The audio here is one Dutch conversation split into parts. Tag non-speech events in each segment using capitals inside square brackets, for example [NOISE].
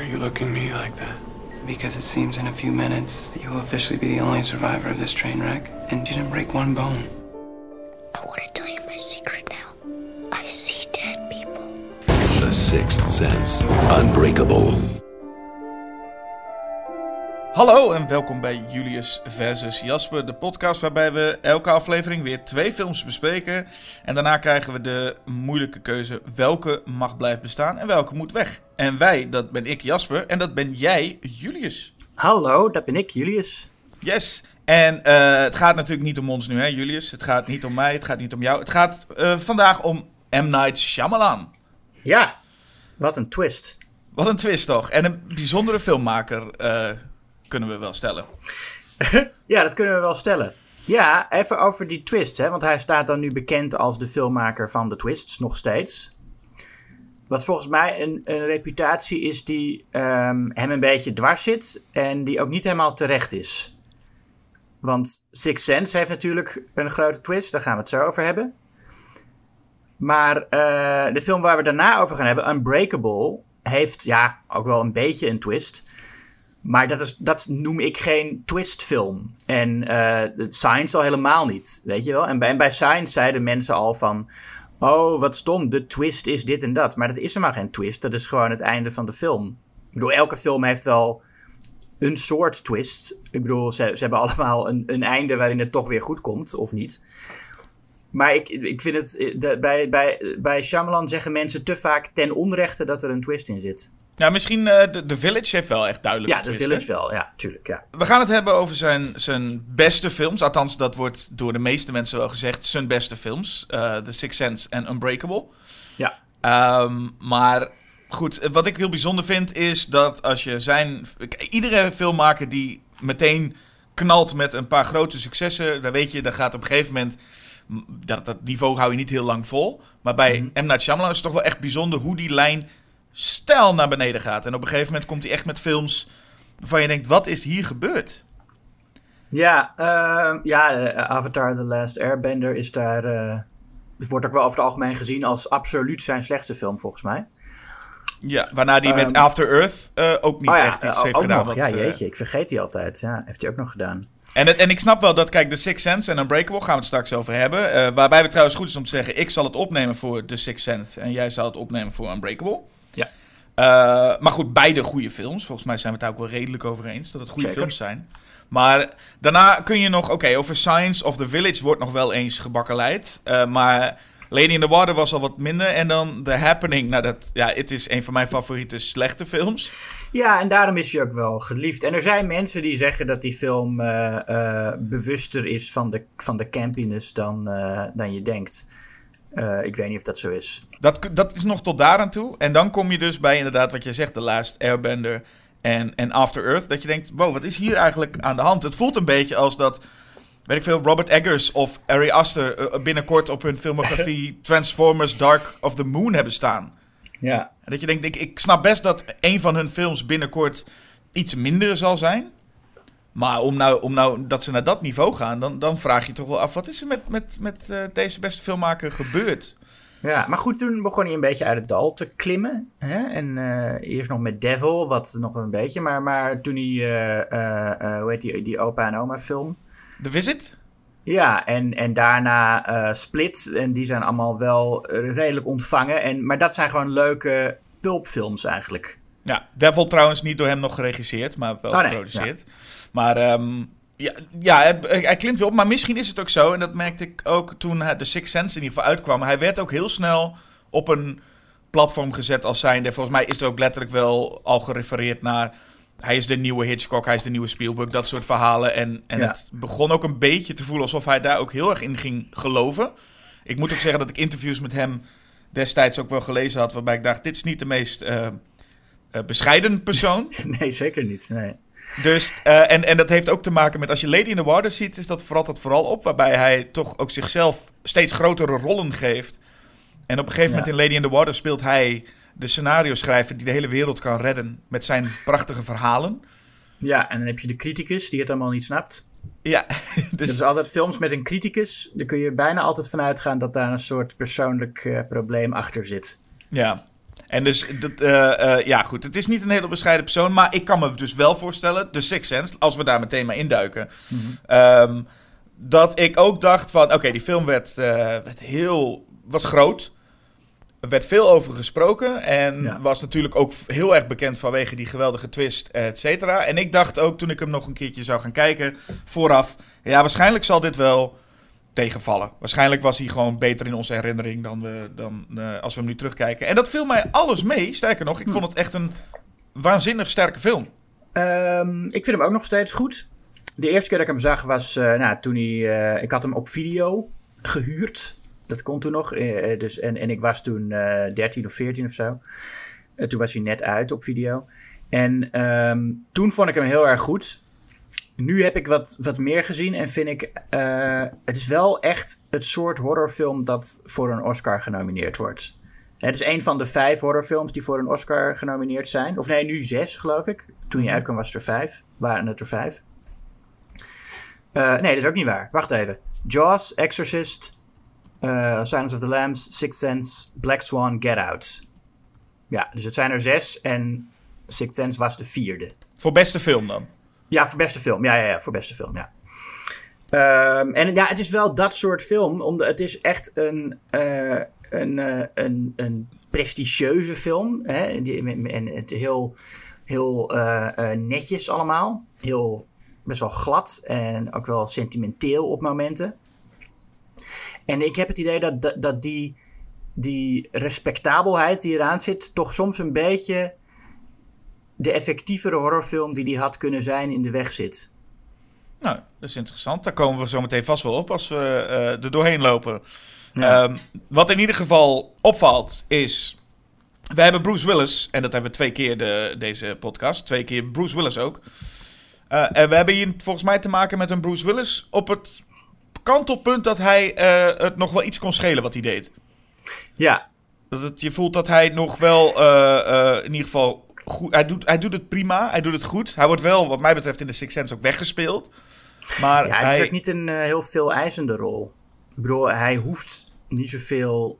are you looking at me like that? Because it seems in a few minutes you will officially be the only survivor of this train wreck, and you didn't break one bone. I want to tell you my secret now. I see dead people. The Sixth Sense. Unbreakable. Hallo en welkom bij Julius versus Jasper, de podcast waarbij we elke aflevering weer twee films bespreken. En daarna krijgen we de moeilijke keuze welke mag blijven bestaan en welke moet weg. En wij, dat ben ik Jasper en dat ben jij Julius. Hallo, dat ben ik, Julius. Yes. En eh, het gaat natuurlijk niet om ons nu, hè, Julius. Het gaat niet om mij, het gaat niet om jou. Het gaat eh, vandaag om M. Night Shyamalan. Ja, wat een twist. Wat een twist toch. En een bijzondere filmmaker, eh, kunnen we wel stellen. [LAUGHS] Ja, dat kunnen we wel stellen. Ja, even over die twists, hè, want hij staat dan nu bekend als de filmmaker van de twists, nog steeds. Wat volgens mij een, een reputatie is die ehm, hem een beetje dwars zit en die ook niet helemaal terecht is. Want Six Sense heeft natuurlijk een grote twist, daar gaan we het zo over hebben. Maar eh, de film waar we daarna over gaan hebben, Unbreakable, heeft ja ook wel een beetje een twist. Maar dat, is, dat noem ik geen twistfilm. En eh Science al helemaal niet, weet je wel. En bij, en bij Science zeiden mensen al van... Oh, wat stom, de twist is dit en dat. Maar dat is helemaal geen twist, dat is gewoon het einde van de film. Ik bedoel, elke film heeft wel een soort twist. Ik bedoel, ze, hebben allemaal een, een einde waarin het toch weer goed komt, of niet. Maar ik, ik vind het... eh, bij, bij, bij Shyamalan zeggen mensen te vaak ten onrechte dat er een twist in zit. Ja, misschien eh, de, Village heeft wel echt duidelijk Ja, de twist, Village hè? wel, ja, tuurlijk, ja. We gaan het hebben over zijn, zijn beste films. Althans, dat wordt door de meeste mensen wel gezegd. Zijn beste films. eh The Sixth Sense en Unbreakable. Ja. Ehm, maar goed, eh, wat ik heel bijzonder vind is dat als je zijn... Iedere filmmaker die meteen knalt met een paar grote successen... dan weet je, dat gaat op een gegeven moment... Dat, dat niveau hou je niet heel lang vol. Maar bij M. Night Shyamalan is het toch wel echt bijzonder hoe die lijn stijl naar beneden gaat. En op een gegeven moment komt hij echt met films waarvan je denkt, wat is hier gebeurd? Ja, ehm, ja eh, Avatar The Last Airbender is daar... eh, het wordt ook wel over het algemeen gezien als absoluut zijn slechtste film, volgens mij. Ja, waarna hij met Ehm, After Earth eh, ook niet oh ja, echt iets heeft ook gedaan. nog. ja, jeetje, ik vergeet die altijd. Ja, heeft hij ook nog gedaan. en, het, en ik snap wel dat, kijk, The Sixth Sense en Unbreakable gaan we het straks over hebben. Waarbij het trouwens goed is om te zeggen, ik zal het opnemen voor The Sixth Sense en jij zal het opnemen voor Unbreakable. Eh, maar goed, beide goede films. Volgens mij zijn we het daar ook wel redelijk over eens dat het goede Zeker. films zijn. Maar daarna kun je nog, oké, over Science of The Village wordt nog wel eens gebakkeleid. Eh, maar Lady in the Water was al wat minder. En dan The Happening, nou dat, ja, het is een van mijn favoriete slechte films. Ja, en daarom is hij ook wel geliefd. En er zijn mensen die zeggen dat die film eh, bewuster is van de, van de campiness dan, dan je denkt. Eh, ik weet niet of dat zo is. Dat, dat is nog tot daar aan toe. En dan kom je dus bij inderdaad wat je zegt, The Last Airbender en, en After Earth. Dat je denkt, wow, wat is hier eigenlijk aan de hand? Het voelt een beetje als dat, weet ik veel, Robert Eggers of Ari Aster eh, binnenkort op hun filmografie [LAUGHS] Transformers Dark of the Moon hebben staan. Ja. En dat je denkt, ik, ik snap best dat een van hun films binnenkort iets minder zal zijn. Maar om nou, om nou dat ze naar dat niveau gaan, dan, dan vraag je toch wel af, wat is er met, met, met eh, deze beste filmmaker gebeurd? Ja, maar goed, toen begon hij een beetje uit het dal te klimmen. Hè? En eh, eerst nog met Devil, wat nog een beetje. Maar, maar toen hij, eh, hoe heet die, die opa en oma film. The Visit? Ja, en, en daarna Split. En die zijn allemaal wel redelijk ontvangen. En, maar dat zijn gewoon leuke pulpfilms eigenlijk. Ja, Devil trouwens niet door hem nog geregisseerd, maar wel Oh, nee, geproduceerd. Maar ehm, ja, ja het- hij klimt wel op. Maar misschien is het ook zo, en dat merkte ik ook toen de Sixth Sense in ieder geval uitkwam. Hij werd ook heel snel op een platform gezet als zijnde. Volgens mij is er ook letterlijk wel al gerefereerd naar... Hij is de nieuwe Hitchcock, hij is de nieuwe Spielberg, dat soort verhalen. En, en Ja. het begon ook een beetje te voelen alsof hij daar ook heel erg in ging geloven. Ik moet ook zeggen dat ik interviews met hem destijds ook wel gelezen had... waarbij ik dacht, dit is niet de meest... eh, eh, bescheiden persoon. [LAUGHS] Nee, zeker niet. Nee. Dus, eh, en, en dat heeft ook te maken met als je Lady in the Water ziet, is dat valt dat vooral op. Waarbij hij toch ook zichzelf steeds grotere rollen geeft. En op een gegeven Ja. moment in Lady in the Water speelt hij de scenario schrijver die de hele wereld kan redden met zijn prachtige verhalen. Ja, en dan heb je de criticus die het allemaal niet snapt. Ja, [LAUGHS] Dus dus altijd films met een criticus, daar kun je bijna altijd van uitgaan dat daar een soort persoonlijk eh, probleem achter zit. ja. En dus, dat, eh, eh, ja goed, het is niet een hele bescheiden persoon, maar ik kan me dus wel voorstellen, de Sixth Sense, als we daar meteen maar induiken, ehm, dat ik ook dacht van, oké, die film werd, eh, werd heel, was groot, er werd veel over gesproken en Ja. was natuurlijk ook heel erg bekend vanwege die geweldige twist, et cetera. En ik dacht ook, toen ik hem nog een keertje zou gaan kijken, vooraf, ja, waarschijnlijk zal dit wel tegenvallen. Waarschijnlijk was hij gewoon beter in onze herinnering dan, we, dan eh, als we hem nu terugkijken. En dat viel mij alles mee. Sterker nog, ik vond het echt een waanzinnig sterke film. Ehm, ik vind hem ook nog steeds goed. De eerste keer dat ik hem zag was eh, nou, toen hij. eh, ik had hem op video gehuurd. Dat kon toen nog. dus, en, en ik was toen eh 13 of 14 of zo. Toen was hij net uit op video. En ehm, toen vond ik hem heel erg goed. Nu heb ik wat, wat meer gezien en vind ik. eh, het is wel echt het soort horrorfilm dat voor een Oscar genomineerd wordt. Het is een van de vijf horrorfilms die voor een Oscar genomineerd zijn. Of nee, nu zes, geloof ik. Toen hij uitkwam was het er vijf. Waren het er vijf. Eh, nee, dat is ook niet waar. Wacht even. Jaws, Exorcist, eh, Silence of the Lambs, Sixth Sense, Black Swan, Get Out. Ja, dus het zijn er zes en Sixth Sense was de vierde. Voor beste film dan. Ja, voor beste film. Ja, ja, ja, voor beste film, ja. Ehm, en ja, het is wel dat soort film. Omdat het is echt een, eh, een, eh, een, een prestigieuze film. Hè? En het heel, heel eh, netjes allemaal. Heel best wel glad en ook wel sentimenteel op momenten. En ik heb het idee dat, dat, dat die, die respectabelheid die eraan zit... toch soms een beetje de effectievere horrorfilm die die had kunnen zijn in de weg zit. Nou, dat is interessant. Daar komen we zo meteen vast wel op als we eh, er doorheen lopen. Ja. Ehm, wat in ieder geval opvalt is... We hebben Bruce Willis, en dat hebben we twee keer de, deze podcast. Twee keer Bruce Willis ook. Eh, en we hebben hier volgens mij te maken met een Bruce Willis op het kantelpunt dat hij eh, het nog wel iets kon schelen wat hij deed. Ja, Dat het, je voelt dat hij nog wel in ieder geval goed... Hij doet, hij doet het prima, hij doet het goed. Hij wordt wel, wat mij betreft, in de Sixth Sense ook weggespeeld. Maar ja hij... is ook niet een eh, heel veel eisende rol. Ik bedoel, hij hoeft niet zoveel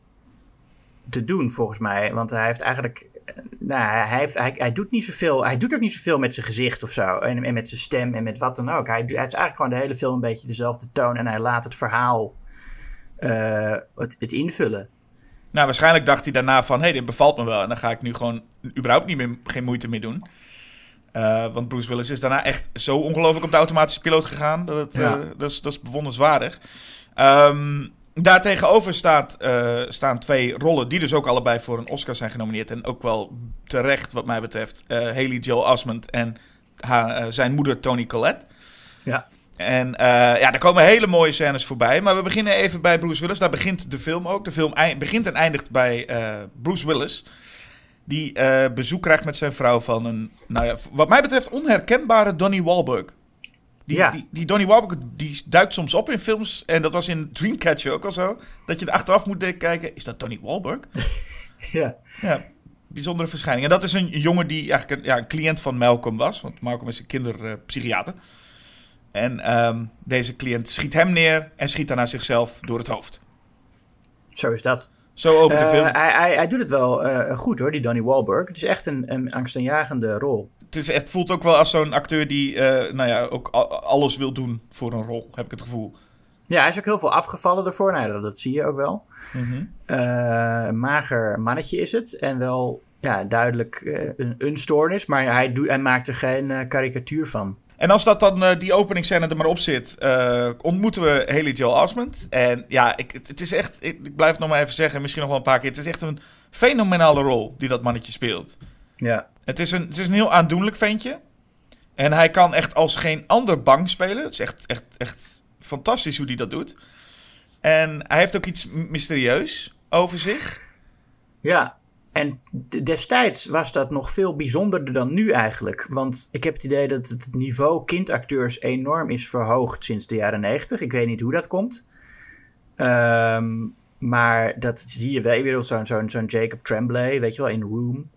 te doen volgens mij. Want hij heeft eigenlijk... eh, Nou, hij, heeft, hij, hij doet niet zoveel. Hij doet ook niet zoveel met zijn gezicht of zo. En, en met zijn stem en met wat dan ook. Hij, hij is eigenlijk gewoon de hele film een beetje dezelfde toon. En hij laat het verhaal eh, het, het invullen. Nou, waarschijnlijk dacht hij daarna van... hé, hey, dit bevalt me wel. En dan ga ik nu gewoon überhaupt niet meer, geen moeite meer doen. Eh, want Bruce Willis is daarna echt zo ongelooflijk op de automatische piloot gegaan. Dat, het, Ja. eh, dat, is, dat is bewonderenswaardig. Ehm daartegenover staat, eh, staan twee rollen... die dus ook allebei voor een Oscar zijn genomineerd. En ook wel terecht, wat mij betreft. Haley Joel Osment en haar, zijn moeder Tony Collette. Ja. En eh, ja, er komen hele mooie scènes voorbij. Maar we beginnen even bij Bruce Willis. Daar begint de film ook. De film begint en eindigt bij eh, Bruce Willis. Die eh, bezoek krijgt met zijn vrouw van een, nou ja, wat mij betreft, onherkenbare Donnie Wahlberg. Die, Ja. die, die Donnie Wahlberg die duikt soms op in films. En dat was in Dreamcatcher ook al zo. Dat je er achteraf moet denken, kijken, is dat Donnie Wahlberg? [LAUGHS] Ja. Ja, bijzondere verschijning. En dat is een jongen die eigenlijk een, ja, een cliënt van Malcolm was. Want Malcolm is een kinderpsychiater. En ehm, deze cliënt schiet hem neer en schiet daarna zichzelf door het hoofd. Zo is dat. Zo opent de Eh, film. hij, hij, hij doet het wel eh, goed hoor, die Donnie Wahlberg. Het is echt een, een angstaanjagende rol. Het is echt, voelt ook wel als zo'n acteur die eh, nou ja, ook alles wil doen voor een rol, heb ik het gevoel. Ja, hij is ook heel veel afgevallen ervoor. Nou, dat, dat zie je ook wel. Mhm. Mager mannetje is het. En wel ja, duidelijk een, een stoornis. Maar hij, doet, hij maakt er geen karikatuur van. En als dat dan, eh, die openingsscène er maar op zit, eh, ontmoeten we Haley Joel Osment. En ja, ik, het, het is echt, ik, ik blijf het nog maar even zeggen, misschien nog wel een paar keer. Het is echt een fenomenale rol die dat mannetje speelt. Ja. Het is een, het is een heel aandoenlijk ventje. En hij kan echt als geen ander bang spelen. Het is echt, echt, echt fantastisch hoe hij dat doet. En hij heeft ook iets mysterieus over zich. Ja, en destijds was dat nog veel bijzonderder dan nu eigenlijk. Want ik heb het idee dat het niveau kindacteurs enorm is verhoogd sinds de jaren negentig. Ik weet niet hoe dat komt. Ehm, maar dat zie je wel. Bedoel, zo'n Jacob Tremblay, weet je wel, in Room.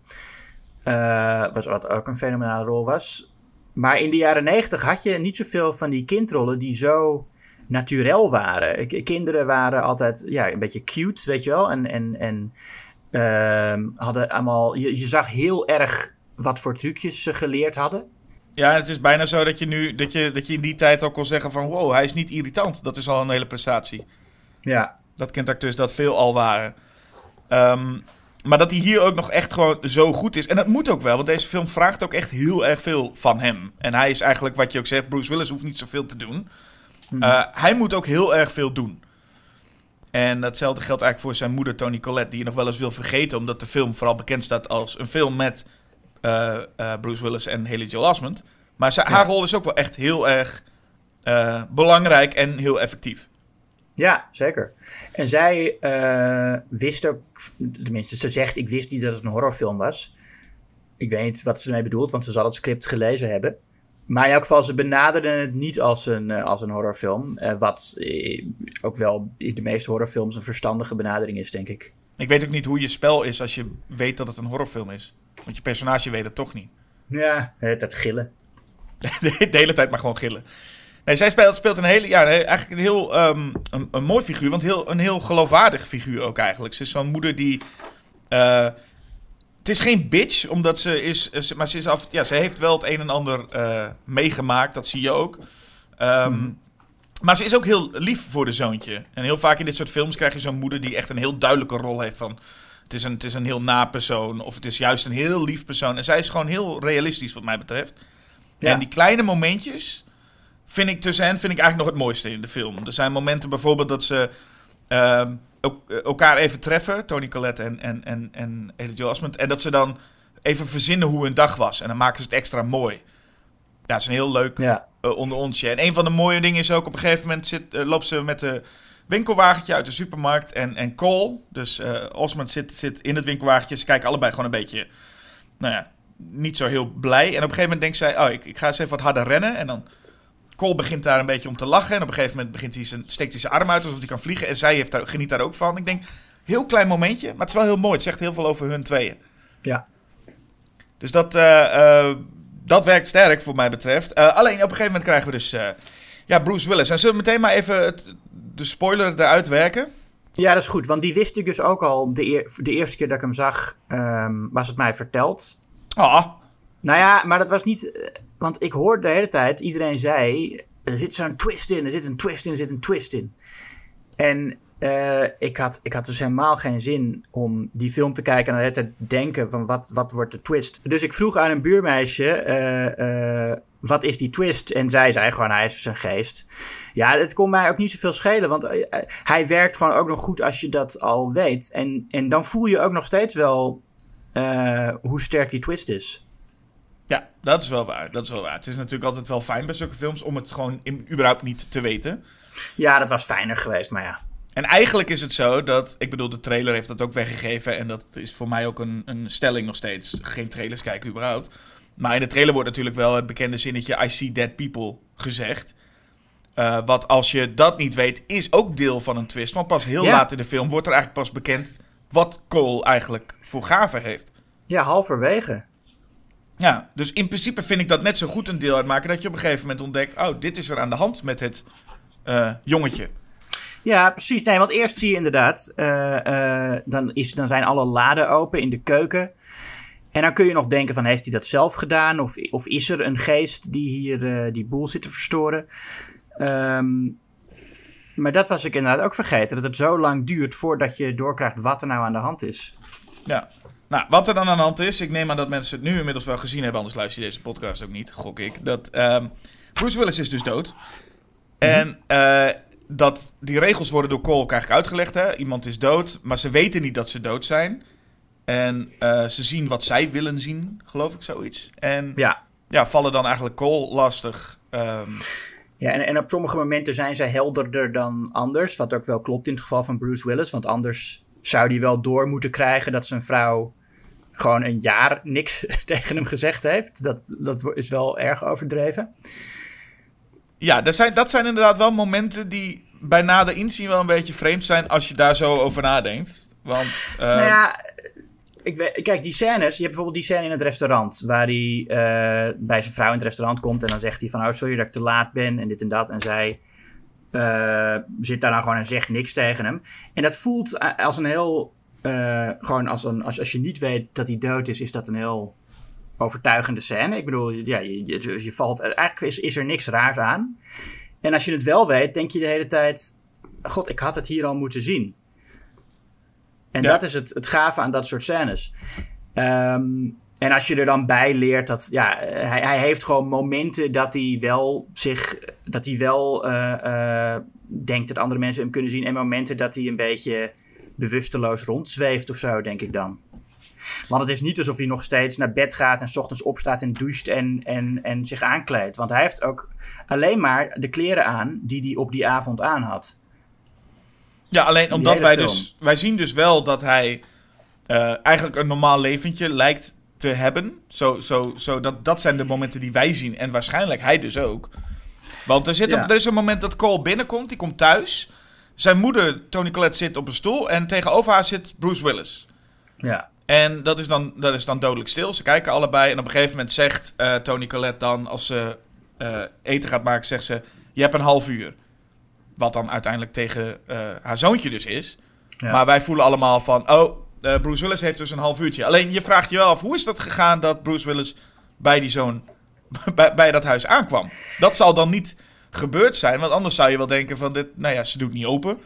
Eh, was, wat ook een fenomenale rol was. Maar in de jaren negentig had je niet zoveel van die kindrollen die zo naturel waren. Kinderen waren altijd ja, een beetje cute, weet je wel. En, en, en ehm, hadden allemaal, je, je zag heel erg wat voor trucjes ze geleerd hadden. Ja, het is bijna zo dat je nu dat je, dat je in die tijd ook kon zeggen van wow, hij is niet irritant. Dat is al een hele prestatie. Ja, Dat kent acteurs dat veel al waren. Ehm, maar dat hij hier ook nog echt gewoon zo goed is. En dat moet ook wel, want deze film vraagt ook echt heel erg veel van hem. En hij is eigenlijk, wat je ook zegt, Bruce Willis hoeft niet zoveel te doen. Uh, hij moet ook heel erg veel doen. En datzelfde geldt eigenlijk voor zijn moeder Tony Collette, die je nog wel eens wil vergeten, omdat de film vooral bekend staat als een film met uh, uh, Bruce Willis en Haley Joel Osment. Maar ja. haar rol is ook wel echt heel erg belangrijk en heel effectief. Ja, zeker. En zij wist ook, tenminste, ze zegt: Ik wist niet dat het een horrorfilm was. Ik weet niet wat ze ermee bedoelt, want ze zal het script gelezen hebben. Maar in elk geval, ze benaderden het niet als een, uh, als een horrorfilm. Uh, wat ook wel in de meeste horrorfilms een verstandige benadering is, denk ik. Ik weet ook niet hoe je spel is als je weet dat het een horrorfilm is. Want je personage weet het toch niet. Ja, het gillen. [LAUGHS] de, de hele tijd maar gewoon gillen. Nee, zij speelt, speelt een hele, ja, eigenlijk een heel um, een, een, mooi figuur, want heel, een heel geloofwaardig figuur ook eigenlijk. Ze is zo'n moeder die, uh, het is geen bitch, omdat ze is, maar ze is af, ja, ze heeft wel het een en ander uh, meegemaakt, dat zie je ook. Um, mm. Maar ze is ook heel lief voor de zoontje. En heel vaak in dit soort films krijg je zo'n moeder die echt een heel duidelijke rol heeft van, het is een, het is een heel na persoon of het is juist een heel lief persoon. En zij is gewoon heel realistisch wat mij betreft. Ja. En die kleine momentjes vind ik tussen hen vind ik eigenlijk nog het mooiste in de film. Er zijn momenten bijvoorbeeld dat ze uh, elkaar even treffen, Tony Collette en, en, en, en Edith Joel Osment, en dat ze dan even verzinnen hoe hun dag was. En dan maken ze het extra mooi. Ja, dat is een heel leuk ja. uh, onder onsje. En een van de mooie dingen is ook op een gegeven moment zit, uh, loopt ze met de winkelwagentje uit de supermarkt en, en Cole, dus uh, Osment zit, zit in het winkelwagentje. Ze kijken allebei gewoon een beetje, nou ja, niet zo heel blij. En op een gegeven moment denkt zij, oh, ik, ik ga eens even wat harder rennen. En dan Cole begint daar een beetje om te lachen. En op een gegeven moment begint hij zijn, steekt hij zijn arm uit alsof hij kan vliegen. En zij heeft daar, geniet daar ook van. Ik denk, heel klein momentje, maar het is wel heel mooi. Het zegt heel veel over hun tweeën. Ja. Dus dat, uh, uh, dat werkt sterk, voor mij betreft. Uh, alleen op een gegeven moment krijgen we dus ja, Bruce Willis. En zullen we meteen maar even het, de spoiler eruit werken? Ja, dat is goed. Want die wist ik dus ook al de, eer, de eerste keer dat ik hem zag, um, was het mij verteld. Ah. Nou ja, maar dat was niet. Want ik hoorde de hele tijd, iedereen zei: er zit zo'n twist in, er zit een twist in, er zit een twist in. En uh, ik, had, ik had dus helemaal geen zin om die film te kijken en te denken: van wat, wat wordt de twist? Dus ik vroeg aan een buurmeisje: uh, uh, wat is die twist? En zij zei gewoon: hij is zijn geest. Ja, het kon mij ook niet zoveel schelen, want hij werkt gewoon ook nog goed als je dat al weet. En, en dan voel je ook nog steeds wel hoe sterk die twist is. Ja, dat is wel waar. Dat is wel waar. Het is natuurlijk altijd wel fijn bij zulke films om het gewoon in, überhaupt niet te weten. Ja, dat was fijner geweest, maar ja. En eigenlijk is het zo dat, ik bedoel, de trailer heeft dat ook weggegeven. En dat is voor mij ook een, een stelling nog steeds. Geen trailers kijken überhaupt. Maar in de trailer wordt natuurlijk wel het bekende zinnetje I see dead people gezegd. Uh, wat als je dat niet weet, is ook deel van een twist. Want pas heel ja. laat in de film wordt er eigenlijk pas bekend wat Cole eigenlijk voor gaven heeft. Ja, halverwege. Ja, dus in principe vind ik dat net zo goed een deel uitmaken dat je op een gegeven moment ontdekt: oh, dit is er aan de hand met het uh, jongetje. Ja, precies. Nee, want eerst zie je inderdaad, uh, uh, dan, is, dan zijn alle laden open in de keuken. En dan kun je nog denken van, heeft hij dat zelf gedaan? Of, of is er een geest die hier die boel zit te verstoren? Um, maar dat was ik inderdaad ook vergeten. Dat het zo lang duurt voordat je doorkrijgt wat er nou aan de hand is. Ja, nou, wat er dan aan de hand is, ik neem aan dat mensen het nu inmiddels wel gezien hebben, anders luister je deze podcast ook niet, gok ik. Dat um, Bruce Willis is dus dood. Mm -hmm. En uh, dat die regels worden door Cole eigenlijk uitgelegd. Hè? Iemand is dood, maar ze weten niet dat ze dood zijn. En uh, ze zien wat zij willen zien, geloof ik, zoiets. En ja, ja vallen dan eigenlijk Cole lastig. Um, ja, en, en op sommige momenten zijn ze helderder dan anders. Wat ook wel klopt in het geval van Bruce Willis. Want anders zou die wel door moeten krijgen dat zijn vrouw gewoon een jaar niks [LAUGHS] tegen hem gezegd heeft. Dat, dat is wel erg overdreven. Ja, dat zijn, dat zijn inderdaad wel momenten die bij nader inzien wel een beetje vreemd zijn als je daar zo over nadenkt. Want, uh... Nou ja, ik weet, kijk, die scènes, je hebt bijvoorbeeld die scène in het restaurant, waar hij uh, bij zijn vrouw in het restaurant komt en dan zegt hij van, oh sorry dat ik te laat ben en dit en dat. En zij uh, zit daar nou gewoon en zegt niks tegen hem. En dat voelt als een heel eh, gewoon als, een, als, als je niet weet dat hij dood is, is dat een heel overtuigende scène. Ik bedoel, ja, je, je, je valt, eigenlijk is, is er niks raars aan. En als je het wel weet, denk je de hele tijd: God, ik had het hier al moeten zien. En Ja. dat is het, het gave aan dat soort scènes. Ehm, en als je er dan bij leert dat ja, hij, hij heeft gewoon momenten dat hij wel zich, dat hij wel eh, eh, denkt dat andere mensen hem kunnen zien. En momenten dat hij een beetje bewusteloos rondzweeft of zo, denk ik dan. Want het is niet alsof hij nog steeds naar bed gaat en 's ochtends opstaat en doucht en, en, en zich aankleedt. Want hij heeft ook alleen maar de kleren aan die hij op die avond aan had. Ja, alleen omdat wij film. dus... Wij zien dus wel dat hij eh, eigenlijk een normaal leventje lijkt te hebben. Zo, zo, zo dat, dat zijn de momenten die wij zien. En waarschijnlijk hij dus ook. Want er, zit een- er is een moment dat Cole binnenkomt. Die komt thuis. Zijn moeder, Tony Collette, zit op een stoel. En tegenover haar zit Bruce Willis. Ja, En dat is, dan, dat is dan dodelijk stil. Ze kijken allebei. En op een gegeven moment zegt eh, Tony Collette dan, als ze eh, eten gaat maken, zegt ze: Je hebt een half uur. Wat dan uiteindelijk tegen eh, haar zoontje dus is. Ja. Maar wij voelen allemaal van: Oh, Bruce Willis heeft dus een half uurtje. Alleen je vraagt je wel af: hoe is dat gegaan dat Bruce Willis bij die zoon, [LAUGHS] bij, bij dat huis aankwam? Dat zal dan niet gebeurd zijn. Want anders zou je wel denken: van dit, Nou ja, ze doet niet open.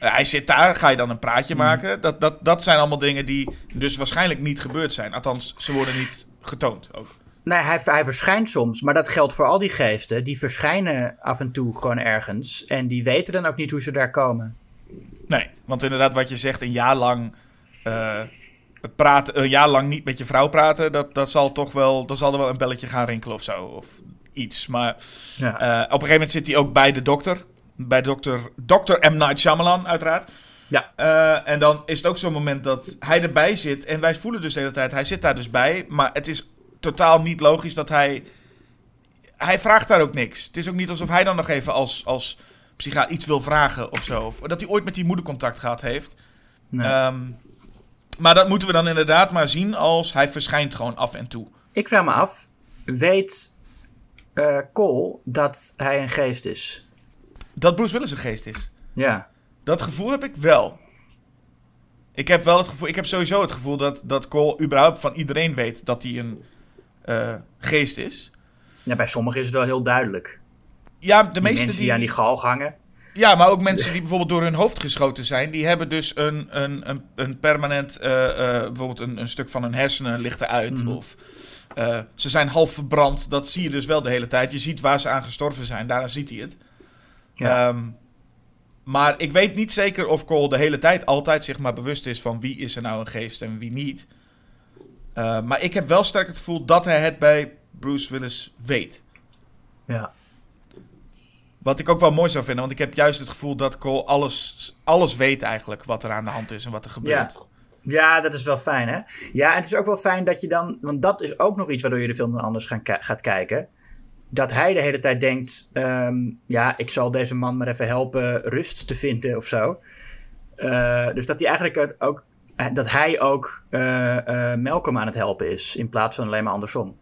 Eh, hij zit daar, ga je dan een praatje Hmm. maken? Dat, dat, dat zijn allemaal dingen die dus waarschijnlijk niet gebeurd zijn. Althans, ze worden niet getoond ook. Nee, hij, hij verschijnt soms, maar dat geldt voor al die geesten. Die verschijnen af en toe gewoon ergens. En die weten dan ook niet hoe ze daar komen. Nee, want inderdaad, wat je zegt, een jaar lang. eh, praten, een jaar lang niet met je vrouw praten, dat, dat zal toch wel. Dan zal er wel een belletje gaan rinkelen of zo. Of iets. Maar Ja, eh, op een gegeven moment zit hij ook bij de dokter. Bij dokter, dokter M. Night Shyamalan, uiteraard. Ja. Eh, en dan is het ook zo'n moment dat hij erbij zit. En wij voelen dus de hele tijd, hij zit daar dus bij. Maar het is totaal niet logisch dat hij... Hij vraagt daar ook niks. Het is ook niet alsof hij dan nog even als, als psychiater iets wil vragen of zo. Of dat hij ooit met die moeder contact gehad heeft. nee. Ehm, maar dat moeten we dan inderdaad maar zien als hij verschijnt gewoon af en toe. Ik vraag me af, weet Cole dat hij een geest is? Dat Bruce Willis een geest is. Ja, Dat gevoel heb ik wel. Ik heb wel het gevoel, ik heb sowieso het gevoel dat, dat Cole überhaupt van iedereen weet dat hij een eh, geest is. ja bij sommigen is het wel heel duidelijk. Ja, de Die meeste mensen die, die aan die galg hangen. Ja, maar ook mensen die bijvoorbeeld door hun hoofd geschoten zijn, die hebben dus een, een, een, een permanent, eh, bijvoorbeeld een, een stuk van hun hersenen ligt eruit. Mhm. Of eh, ze zijn half verbrand. Dat zie je dus wel de hele tijd. Je ziet waar ze aan gestorven zijn, daarna ziet hij het. Ja. Ehm, maar ik weet niet zeker of Cole de hele tijd altijd zich maar bewust is van wie is er nou een geest en wie niet. Eh, maar ik heb wel sterk het gevoel dat hij het bij Bruce Willis weet. ja. Wat ik ook wel mooi zou vinden, want ik heb juist het gevoel dat Cole alles, alles weet eigenlijk wat er aan de hand is en wat er gebeurt. Ja, dat is wel fijn, hè? Ja, en het is ook wel fijn dat je dan... Want dat is ook nog iets waardoor je de film dan anders gaat kijken. Dat hij de hele tijd denkt... ehm, ja, ik zal deze man maar even helpen rust te vinden of zo. Eh, dus dat hij eigenlijk ook... eh, Dat hij ook eh, Malcolm aan het helpen is. In plaats van alleen maar andersom.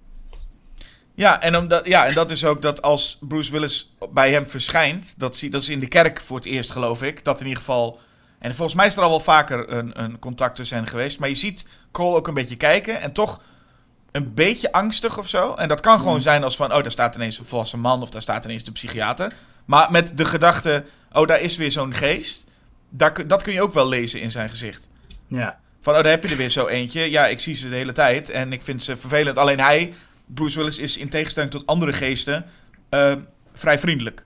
Ja, en, omdat, ja, en dat is ook dat als Bruce Willis bij hem verschijnt, dat, zie, dat is in de kerk voor het eerst geloof ik, dat in ieder geval... En volgens mij is er al wel vaker een, een contact tussen hen geweest, maar je ziet Cole ook een beetje kijken en toch een beetje angstig of zo. En dat kan gewoon zijn als van, oh, daar staat ineens een volwassen man of daar staat ineens de psychiater. Maar met de gedachte, oh, daar is weer zo'n geest, daar, dat kun je ook wel lezen in zijn gezicht. Ja, Van, oh, daar heb je er weer zo eentje. Ja, ik zie ze de hele tijd en ik vind ze vervelend. Alleen hij, Bruce Willis, is in tegenstelling tot andere geesten eh, vrij vriendelijk.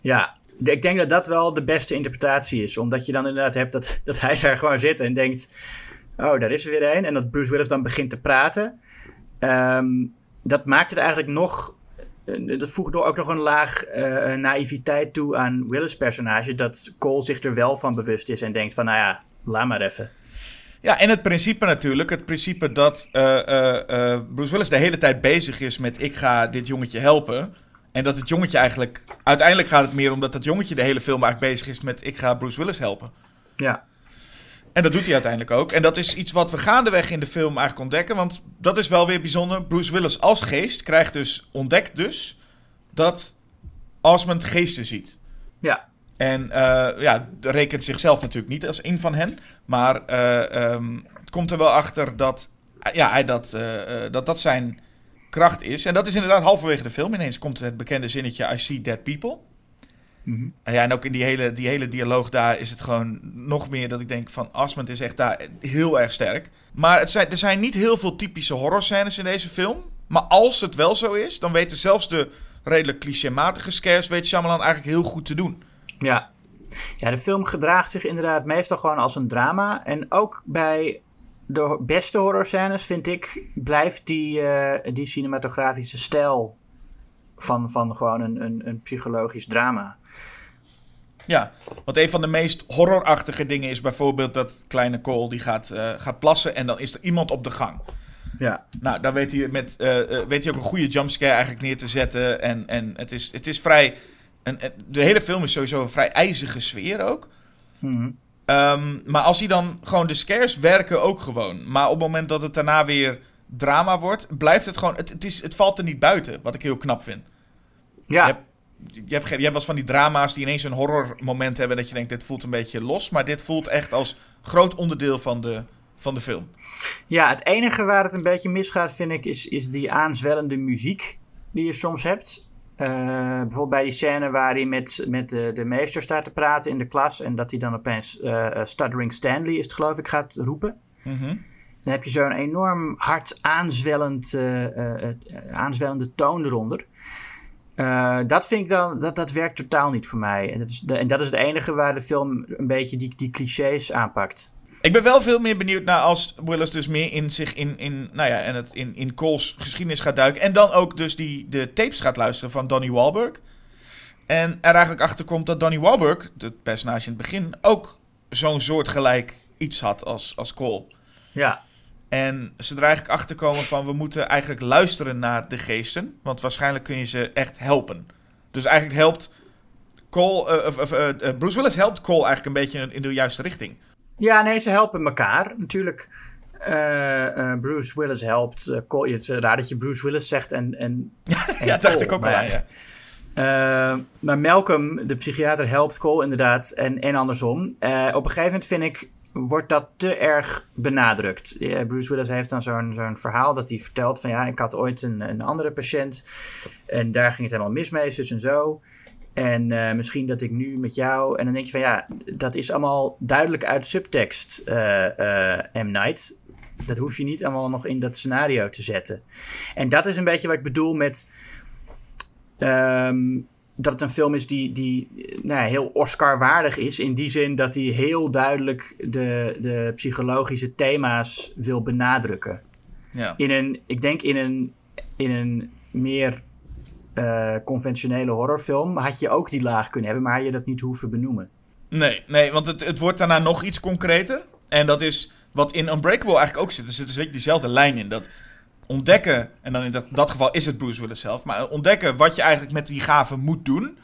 ja. Ik denk dat dat wel de beste interpretatie is. Omdat je dan inderdaad hebt dat, dat hij daar gewoon zit en denkt... Oh, daar is er weer een. En dat Bruce Willis dan begint te praten. Ehm, dat maakt het eigenlijk nog... eh, Dat voegt ook nog een laag eh, naïviteit toe aan Willis' personage. Dat Cole zich er wel van bewust is en denkt van... Nou ja, laat maar even. Ja, en het principe natuurlijk. Het principe dat eh, Bruce Willis de hele tijd bezig is met... ik ga dit jongetje helpen. En dat het jongetje eigenlijk... Uiteindelijk gaat het meer om dat jongetje de hele film eigenlijk bezig is met... ik ga Bruce Willis helpen. Ja, En dat doet hij uiteindelijk ook. En dat is iets wat we gaandeweg in de film eigenlijk ontdekken. Want dat is wel weer bijzonder. Bruce Willis als geest krijgt dus, ontdekt dus, dat Osmond geesten ziet. ja, En eh, ja, rekent zichzelf natuurlijk niet als een van hen. Maar ehm, komt er wel achter dat ja, hij dat, eh, dat dat zijn kracht is. En dat is inderdaad halverwege de film. Ineens komt het bekende zinnetje: I see dead people. Mhm. En, ja, en ook in die hele, die hele dialoog daar is het gewoon nog meer dat ik denk van Asmund is echt daar heel erg sterk. Maar het zijn, er zijn niet heel veel typische horrorscènes in deze film. Maar als het wel zo is, dan weten zelfs de redelijk clichématige scares... weet Shyamalan eigenlijk heel goed te doen. Ja. ja, de film gedraagt zich inderdaad meestal gewoon als een drama. En ook bij de beste horrorscènes, vind ik, blijft die, eh, die cinematografische stijl van, van gewoon een, een, een psychologisch drama. Ja, want een van de meest horrorachtige dingen is bijvoorbeeld dat kleine Cole die gaat, eh, gaat plassen en dan is er iemand op de gang. Ja. Nou, dan weet hij, met, eh, weet hij ook een goede jumpscare eigenlijk neer te zetten. En, en het, is, het is vrij. Een, de hele film is sowieso een vrij ijzige sfeer ook. Mhm. Ehm, maar als hij dan gewoon. De scares werken ook gewoon. Maar op het moment dat het daarna weer drama wordt, blijft het gewoon. Het, het, is, het valt er niet buiten, wat ik heel knap vind. Ja. Je hebt, je, hebt, je hebt wel van die drama's die ineens een horrormoment hebben. Dat je denkt, dit voelt een beetje los. Maar dit voelt echt als groot onderdeel van de, van de film. Ja, het enige waar het een beetje misgaat, vind ik, is, is die aanzwellende muziek die je soms hebt. Uh, bijvoorbeeld bij die scène waar hij met, met de, de meester staat te praten in de klas. En dat hij dan opeens uh, Stuttering Stanley is het geloof ik gaat roepen. Mm -hmm. Dan heb je zo'n enorm hard aanzwellend, uh, aanzwellende toon eronder. dat vind ik dan, dat, dat werkt totaal niet voor mij. En dat is, de, en dat is het enige waar de film een beetje die, die clichés aanpakt. Ik ben wel veel meer benieuwd naar als Willis dus meer in zich in, in, nou ja, en het in, in Cole's geschiedenis gaat duiken. En dan ook dus die, de tapes gaat luisteren van Donnie Wahlberg. En er eigenlijk achter komt dat Donnie Wahlberg, het personage in het begin, ook zo'n soortgelijk iets had als, als Cole. Ja. En ze er eigenlijk achter komen van we moeten eigenlijk luisteren naar de geesten. Want waarschijnlijk kun je ze echt helpen. Dus eigenlijk helpt Cole, uh, uh, uh, Bruce Willis helpt Cole eigenlijk een beetje in de juiste richting. Ja, nee, ze helpen elkaar. Natuurlijk, uh, Bruce Willis helpt. Uh, Cole, het is raar dat je Bruce Willis zegt en. en, [LAUGHS] en ja, dacht ik ook al aan, ja. maar Malcolm, de psychiater, helpt Cole inderdaad. En, en andersom. op een gegeven moment vind ik. Wordt dat te erg benadrukt? Bruce Willis heeft dan zo'n zo'n verhaal dat hij vertelt van ja, ik had ooit een, een andere patiënt en daar ging het helemaal mis mee, dus en zo. En uh, misschien dat ik nu met jou. En dan denk je van ja, dat is allemaal duidelijk uit subtekst, uh, uh, M. Night. Dat hoef je niet allemaal nog in dat scenario te zetten. En dat is een beetje wat ik bedoel met. Um, dat het een film is die, die nou ja, heel Oscar-waardig is. In die zin dat hij heel duidelijk de, de psychologische thema's wil benadrukken. Ja. In een, ik denk in een, in een meer uh, conventionele horrorfilm had je ook die laag kunnen hebben, maar had je dat niet hoeven benoemen. Nee, nee want het, het wordt daarna nog iets concreter. En dat is wat in Unbreakable eigenlijk ook zit. Er zit dus diezelfde lijn in. Dat ontdekken, en dan in dat, dat geval is het Bruce Willis zelf, maar ontdekken wat je eigenlijk met die gaven moet doen.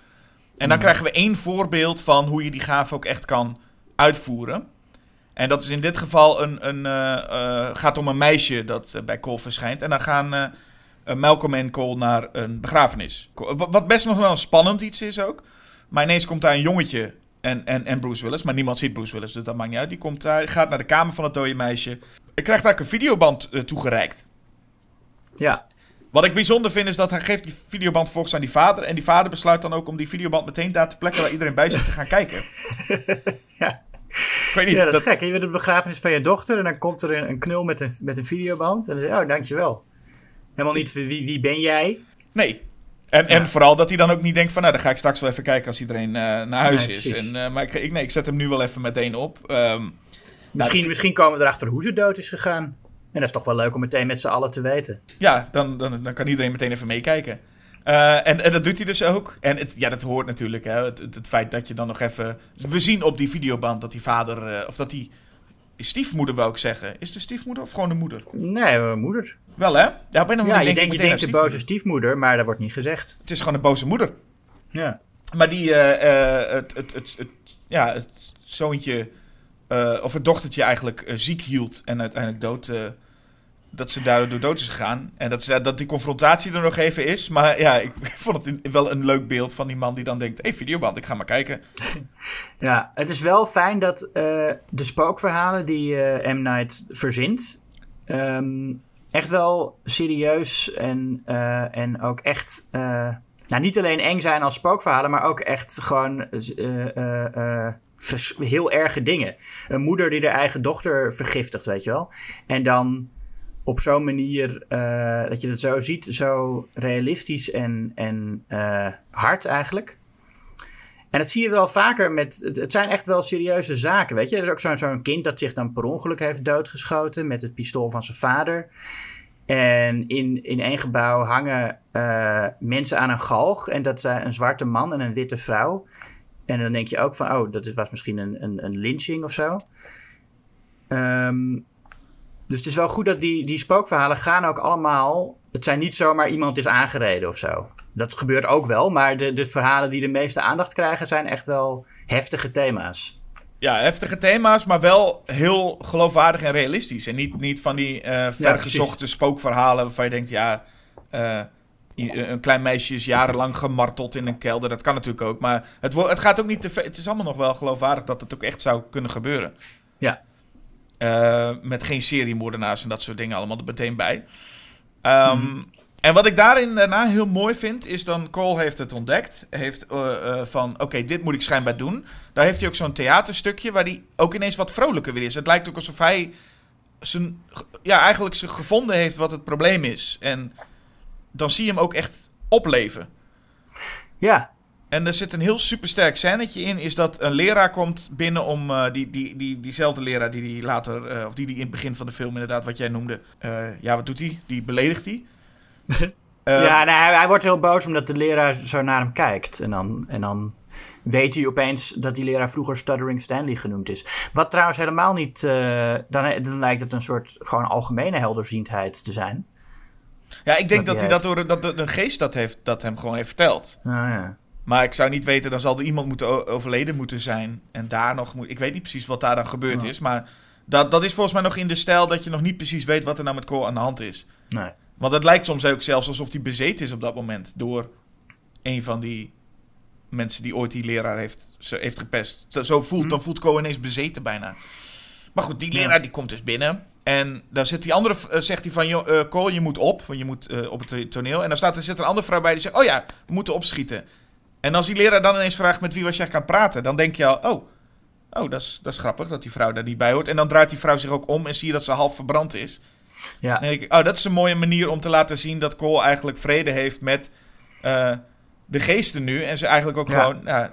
En dan mm. krijgen we één voorbeeld van hoe je die gaven ook echt kan uitvoeren. En dat is in dit geval een, een uh, uh, gaat om een meisje dat uh, bij Cole verschijnt. En dan gaan Malcolm en Cole naar een begrafenis. Wat best nog wel een spannend iets is ook. Maar ineens komt daar een jongetje en, en, en Bruce Willis. Maar niemand ziet Bruce Willis, dus dat maakt niet uit. Die komt daar, gaat naar de kamer van het dode meisje. Ik krijgt daar een videoband uh, toegereikt. Ja. Wat ik bijzonder vind is dat hij geeft die videoband vervolgens aan die vader. En die vader besluit dan ook om die videoband meteen daar te plekken waar iedereen bij zit te gaan kijken. [LAUGHS] ja. Ik weet niet, ja, dat, dat is gek. Je bent de begrafenis van je dochter en dan komt er een, een knul met een, met een videoband. En dan zeg je, oh, dankjewel. Helemaal niet wie, wie ben jij? Nee. En, ja. en vooral dat hij dan ook niet denkt van, nou, dan ga ik straks wel even kijken als iedereen uh, naar huis is. En, uh, maar ik, ik, nee, ik zet hem nu wel even meteen op. Ehm, Misschien, nou, misschien komen we erachter hoe ze dood is gegaan. En dat is toch wel leuk om meteen met z'n allen te weten. Ja, dan, dan, dan kan iedereen meteen even meekijken. Uh, en, en dat doet hij dus ook. En het, ja, dat hoort natuurlijk. Hè, het, het, het feit dat je dan nog even... We zien op die videoband dat die vader... Uh, of dat die... Stiefmoeder wou ik zeggen. Is de stiefmoeder of gewoon de moeder? Nee, mijn moeder. Wel hè? Ja, op een Ja, moment je denk denkt, je denkt de boze stiefmoeder, maar dat wordt niet gezegd. Het is gewoon een boze moeder. Ja. Maar die, uh, uh, het, het, het, het, ja, het zoontje, uh, of het dochtertje eigenlijk ziek hield en uiteindelijk dood dat ze daardoor dood is gegaan. En dat, ze, dat die confrontatie er nog even is. Maar ja, ik [LAUGHS] vond het wel een leuk beeld van die man die dan denkt... hé, hey, videoband, ik ga maar kijken. [LAUGHS] Ja, het is wel fijn dat uh, de spookverhalen die uh, M. Night verzint... Um, echt wel serieus en, uh, en ook echt... nou, niet alleen eng zijn als spookverhalen, maar ook echt gewoon heel erge dingen. Een moeder die haar eigen dochter vergiftigt, weet je wel. En dan op zo'n manier uh, dat je het zo ziet, zo realistisch en, en uh, hard eigenlijk. En dat zie je wel vaker met. Het, zijn echt wel serieuze zaken, weet je. Er is ook zo'n zo'n kind dat zich dan per ongeluk heeft doodgeschoten met het pistool van zijn vader. En in, in één gebouw hangen uh, mensen aan een galg. En dat zijn een zwarte man en een witte vrouw. En dan denk je ook van, oh, dat was misschien een, een, een lynching of zo. Um, dus het is wel goed dat die, die spookverhalen gaan ook allemaal... Het zijn niet zomaar iemand is aangereden of zo. Dat gebeurt ook wel, maar de, de verhalen die de meeste aandacht krijgen... zijn echt wel heftige thema's. Ja, heftige thema's, maar wel heel geloofwaardig en realistisch. En niet, niet van die uh, vergezochte ja, spookverhalen waarvan je denkt... ja, uh, een klein meisje is jarenlang gemarteld in een kelder. Dat kan natuurlijk ook. Maar het, het gaat ook niet te Het is allemaal nog wel geloofwaardig dat het ook echt zou kunnen gebeuren. Ja. Uh, met geen seriemoordenaars en dat soort dingen allemaal er meteen bij. Um, hmm. En wat ik daarin daarna heel mooi vind, is dan Cole heeft het ontdekt. Heeft uh, uh, van, oké, okay, dit moet ik schijnbaar doen. Daar heeft hij ook zo'n theaterstukje waar hij ook ineens wat vrolijker weer is. Het lijkt ook alsof hij zijn, ja, eigenlijk zich gevonden heeft wat het probleem is. En dan zie je hem ook echt opleven. Ja. En er zit een heel supersterk scènetje in, is dat een leraar komt binnen om uh, die, die, die, diezelfde leraar die die later, uh, of die die in het begin van de film inderdaad, wat jij noemde, uh, ja, wat doet hij? Die beledigt hij. [LAUGHS] ja, nee, hij, hij, wordt heel boos omdat de leraar zo naar hem kijkt. En dan, en dan weet hij opeens dat die leraar vroeger Stuttering Stanley genoemd is. Wat trouwens helemaal niet, dan, dan lijkt het een soort gewoon algemene helderziendheid te zijn. Ja, ik denk dat, hij dat door dat een geest dat, heeft, dat hem gewoon heeft verteld. Ah, ja. Maar ik zou niet weten, dan zal er iemand moeten overleden moeten zijn. En daar nog moet. Ik weet niet precies wat daar dan gebeurd is. Maar dat, dat is volgens mij nog in de stijl dat je nog niet precies weet wat er nou met Cole aan de hand is. Nee. Want het lijkt soms ook zelfs alsof hij bezeten is op dat moment. Door een van die mensen die ooit die leraar heeft, heeft gepest. Zo, voelt, hm. dan voelt Cole ineens bezeten bijna. Maar goed, die leraar die komt dus binnen. En dan zit die andere, uh, zegt hij van, uh, Cole, je moet op, want je moet uh, op het toneel. En dan staat, er zit een andere vrouw bij die zegt, oh ja, we moeten opschieten. En als die leraar dan ineens vraagt met wie was jij gaan praten, dan denk je al, oh, oh dat, is, dat is grappig dat die vrouw daar niet bij hoort. En dan draait die vrouw zich ook om en zie je dat ze half verbrand is. Ja. Dan denk ik, oh, dat is een mooie manier om te laten zien dat Cole eigenlijk vrede heeft met uh, de geesten nu. En ze eigenlijk ook ja. gewoon uh,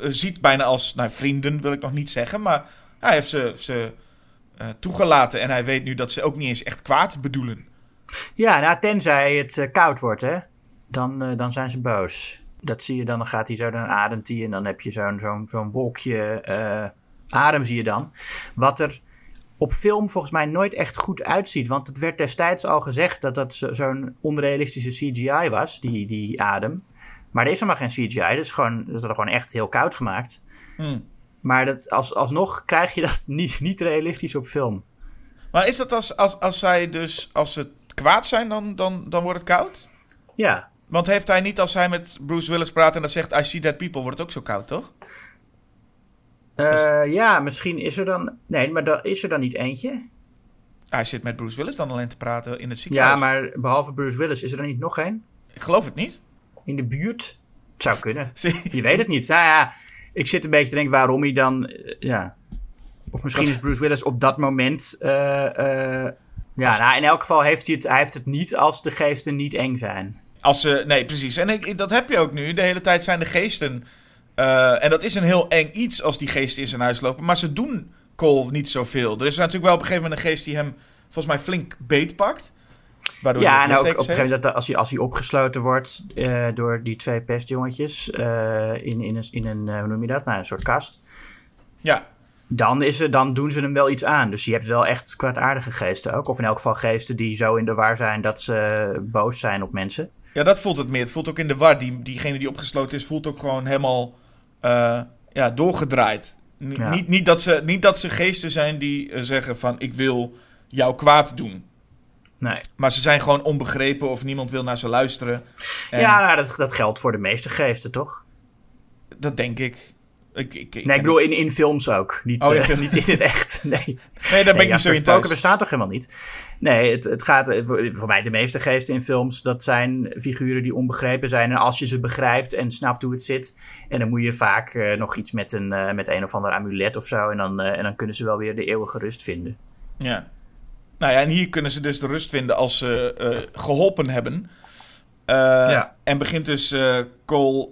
ziet bijna als, nou, vrienden wil ik nog niet zeggen, maar hij heeft ze, ze uh, toegelaten. En hij weet nu dat ze ook niet eens echt kwaad bedoelen. Ja, nou, tenzij het koud wordt, hè. Dan, dan zijn ze boos dat zie je dan, dan gaat hij zo, dan ademt hij en dan heb je zo'n zo'n zo'n wolkje uh, adem zie je dan. Wat er op film volgens mij nooit echt goed uitziet. Want het werd destijds al gezegd dat dat zo'n onrealistische CGI was, die, die adem. Maar er is helemaal geen CGI, dat is, gewoon, dat is gewoon echt heel koud gemaakt. Hmm. Maar dat, als, alsnog krijg je dat niet, niet realistisch op film. Maar is dat als, als, als zij dus, als ze kwaad zijn, dan, dan, dan wordt het koud? Ja, want heeft hij niet, als hij met Bruce Willis praat en dan zegt I see dead people, wordt het ook zo koud, toch? Uh, Ja, misschien is er dan... Nee, maar dan, is er dan niet eentje? Hij zit met Bruce Willis dan alleen te praten in het ziekenhuis. Ja, maar behalve Bruce Willis, is er dan niet nog één? Ik geloof het niet. In de buurt? Het zou kunnen. [LAUGHS] Je weet het niet. Nou ja, ik zit een beetje te denken waarom hij dan... Uh, ja. Of misschien is Bruce Willis op dat moment... Uh, ja, nou, in elk geval heeft hij, het, hij heeft het niet als de geesten niet eng zijn. Als ze, nee, precies. En ik, dat heb je ook nu. De hele tijd zijn de geesten. Uh, en dat is een heel eng iets als die geesten in zijn huis lopen. Maar ze doen Cole niet zoveel. Er is natuurlijk wel op een gegeven moment een geest die hem volgens mij flink beetpakt. Waardoor ja, en ook op een gegeven moment dat als hij, als hij opgesloten wordt uh, door die twee pestjongetjes uh, in, in een, in een hoe noem je dat? Nou, een soort kast. Ja. Dan, is er, dan doen ze hem wel iets aan. Dus je hebt wel echt kwaadaardige geesten ook. Of in elk geval geesten die zo in de war zijn dat ze boos zijn op mensen. Ja, dat voelt het meer. Het voelt ook in de war. Die, diegene die opgesloten is, voelt ook gewoon helemaal uh, ja, doorgedraaid. ja. niet, niet, dat ze, niet dat ze geesten zijn die uh, zeggen van ik wil jou kwaad doen. Nee. Maar ze zijn gewoon onbegrepen of niemand wil naar ze luisteren. En Ja, nou, dat, dat geldt voor de meeste geesten, toch? Dat denk ik. ik, ik, ik Nee, ik bedoel in, in films ook. Niet, Oh, in eh, [LAUGHS] niet in het echt. Nee, Nee, daar ben nee, ik niet zo in thuis. Bestaat toch helemaal niet? Nee, het, het gaat eh, voor, mij de meeste geesten in films, dat zijn figuren die onbegrepen zijn. En als je ze begrijpt en snapt hoe het zit, en dan moet je vaak eh, nog iets met een, eh, met een of ander amulet of zo, en dan, en dan kunnen ze wel weer de eeuwige rust vinden. Ja. Nou ja, en hier kunnen ze dus de rust vinden als ze eh, geholpen hebben. Ja. En begint dus Cole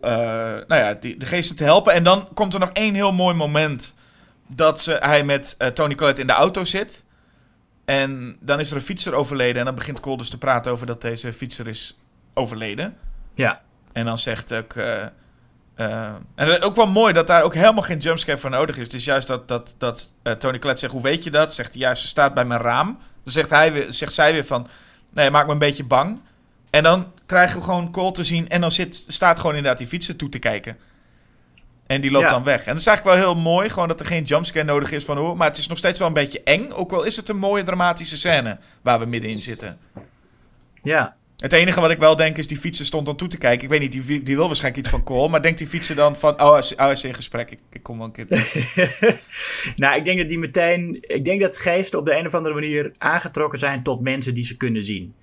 nou ja, die, de geesten te helpen. En dan komt er nog één heel mooi moment dat ze, hij met Tony Collette in de auto zit. En dan is er een fietser overleden. En dan begint Cole dus te praten over dat deze fietser is overleden. Ja, En dan zegt ook. eh, eh, en ook wel mooi dat daar ook helemaal geen jumpscare voor nodig is. Het is juist dat, dat, dat eh, Tony Collette zegt: Hoe weet je dat? Zegt hij: Ja, ze staat bij mijn raam. Dan zegt, hij weer, zegt zij weer van: Nee, maak me een beetje bang. En dan krijgen we gewoon Cole te zien. En dan zit, staat gewoon inderdaad die fietser toe te kijken. En die loopt Ja. dan weg. En dat is eigenlijk wel heel mooi. Gewoon dat er geen jumpscare nodig is van hoe. Maar het is nog steeds wel een beetje eng. Ook al is het een mooie dramatische scène waar we middenin zitten. ja. Het enige wat ik wel denk is, die fietser stond dan toe te kijken. Ik weet niet, die, die wil waarschijnlijk iets van Cole. Maar denkt die fietser dan van, oh, hij is, oh, is in gesprek. Ik, ik kom wel een keer terug. [LAUGHS] nou, ik denk dat die meteen. Ik denk dat geesten op de een of andere manier aangetrokken zijn tot mensen die ze kunnen zien.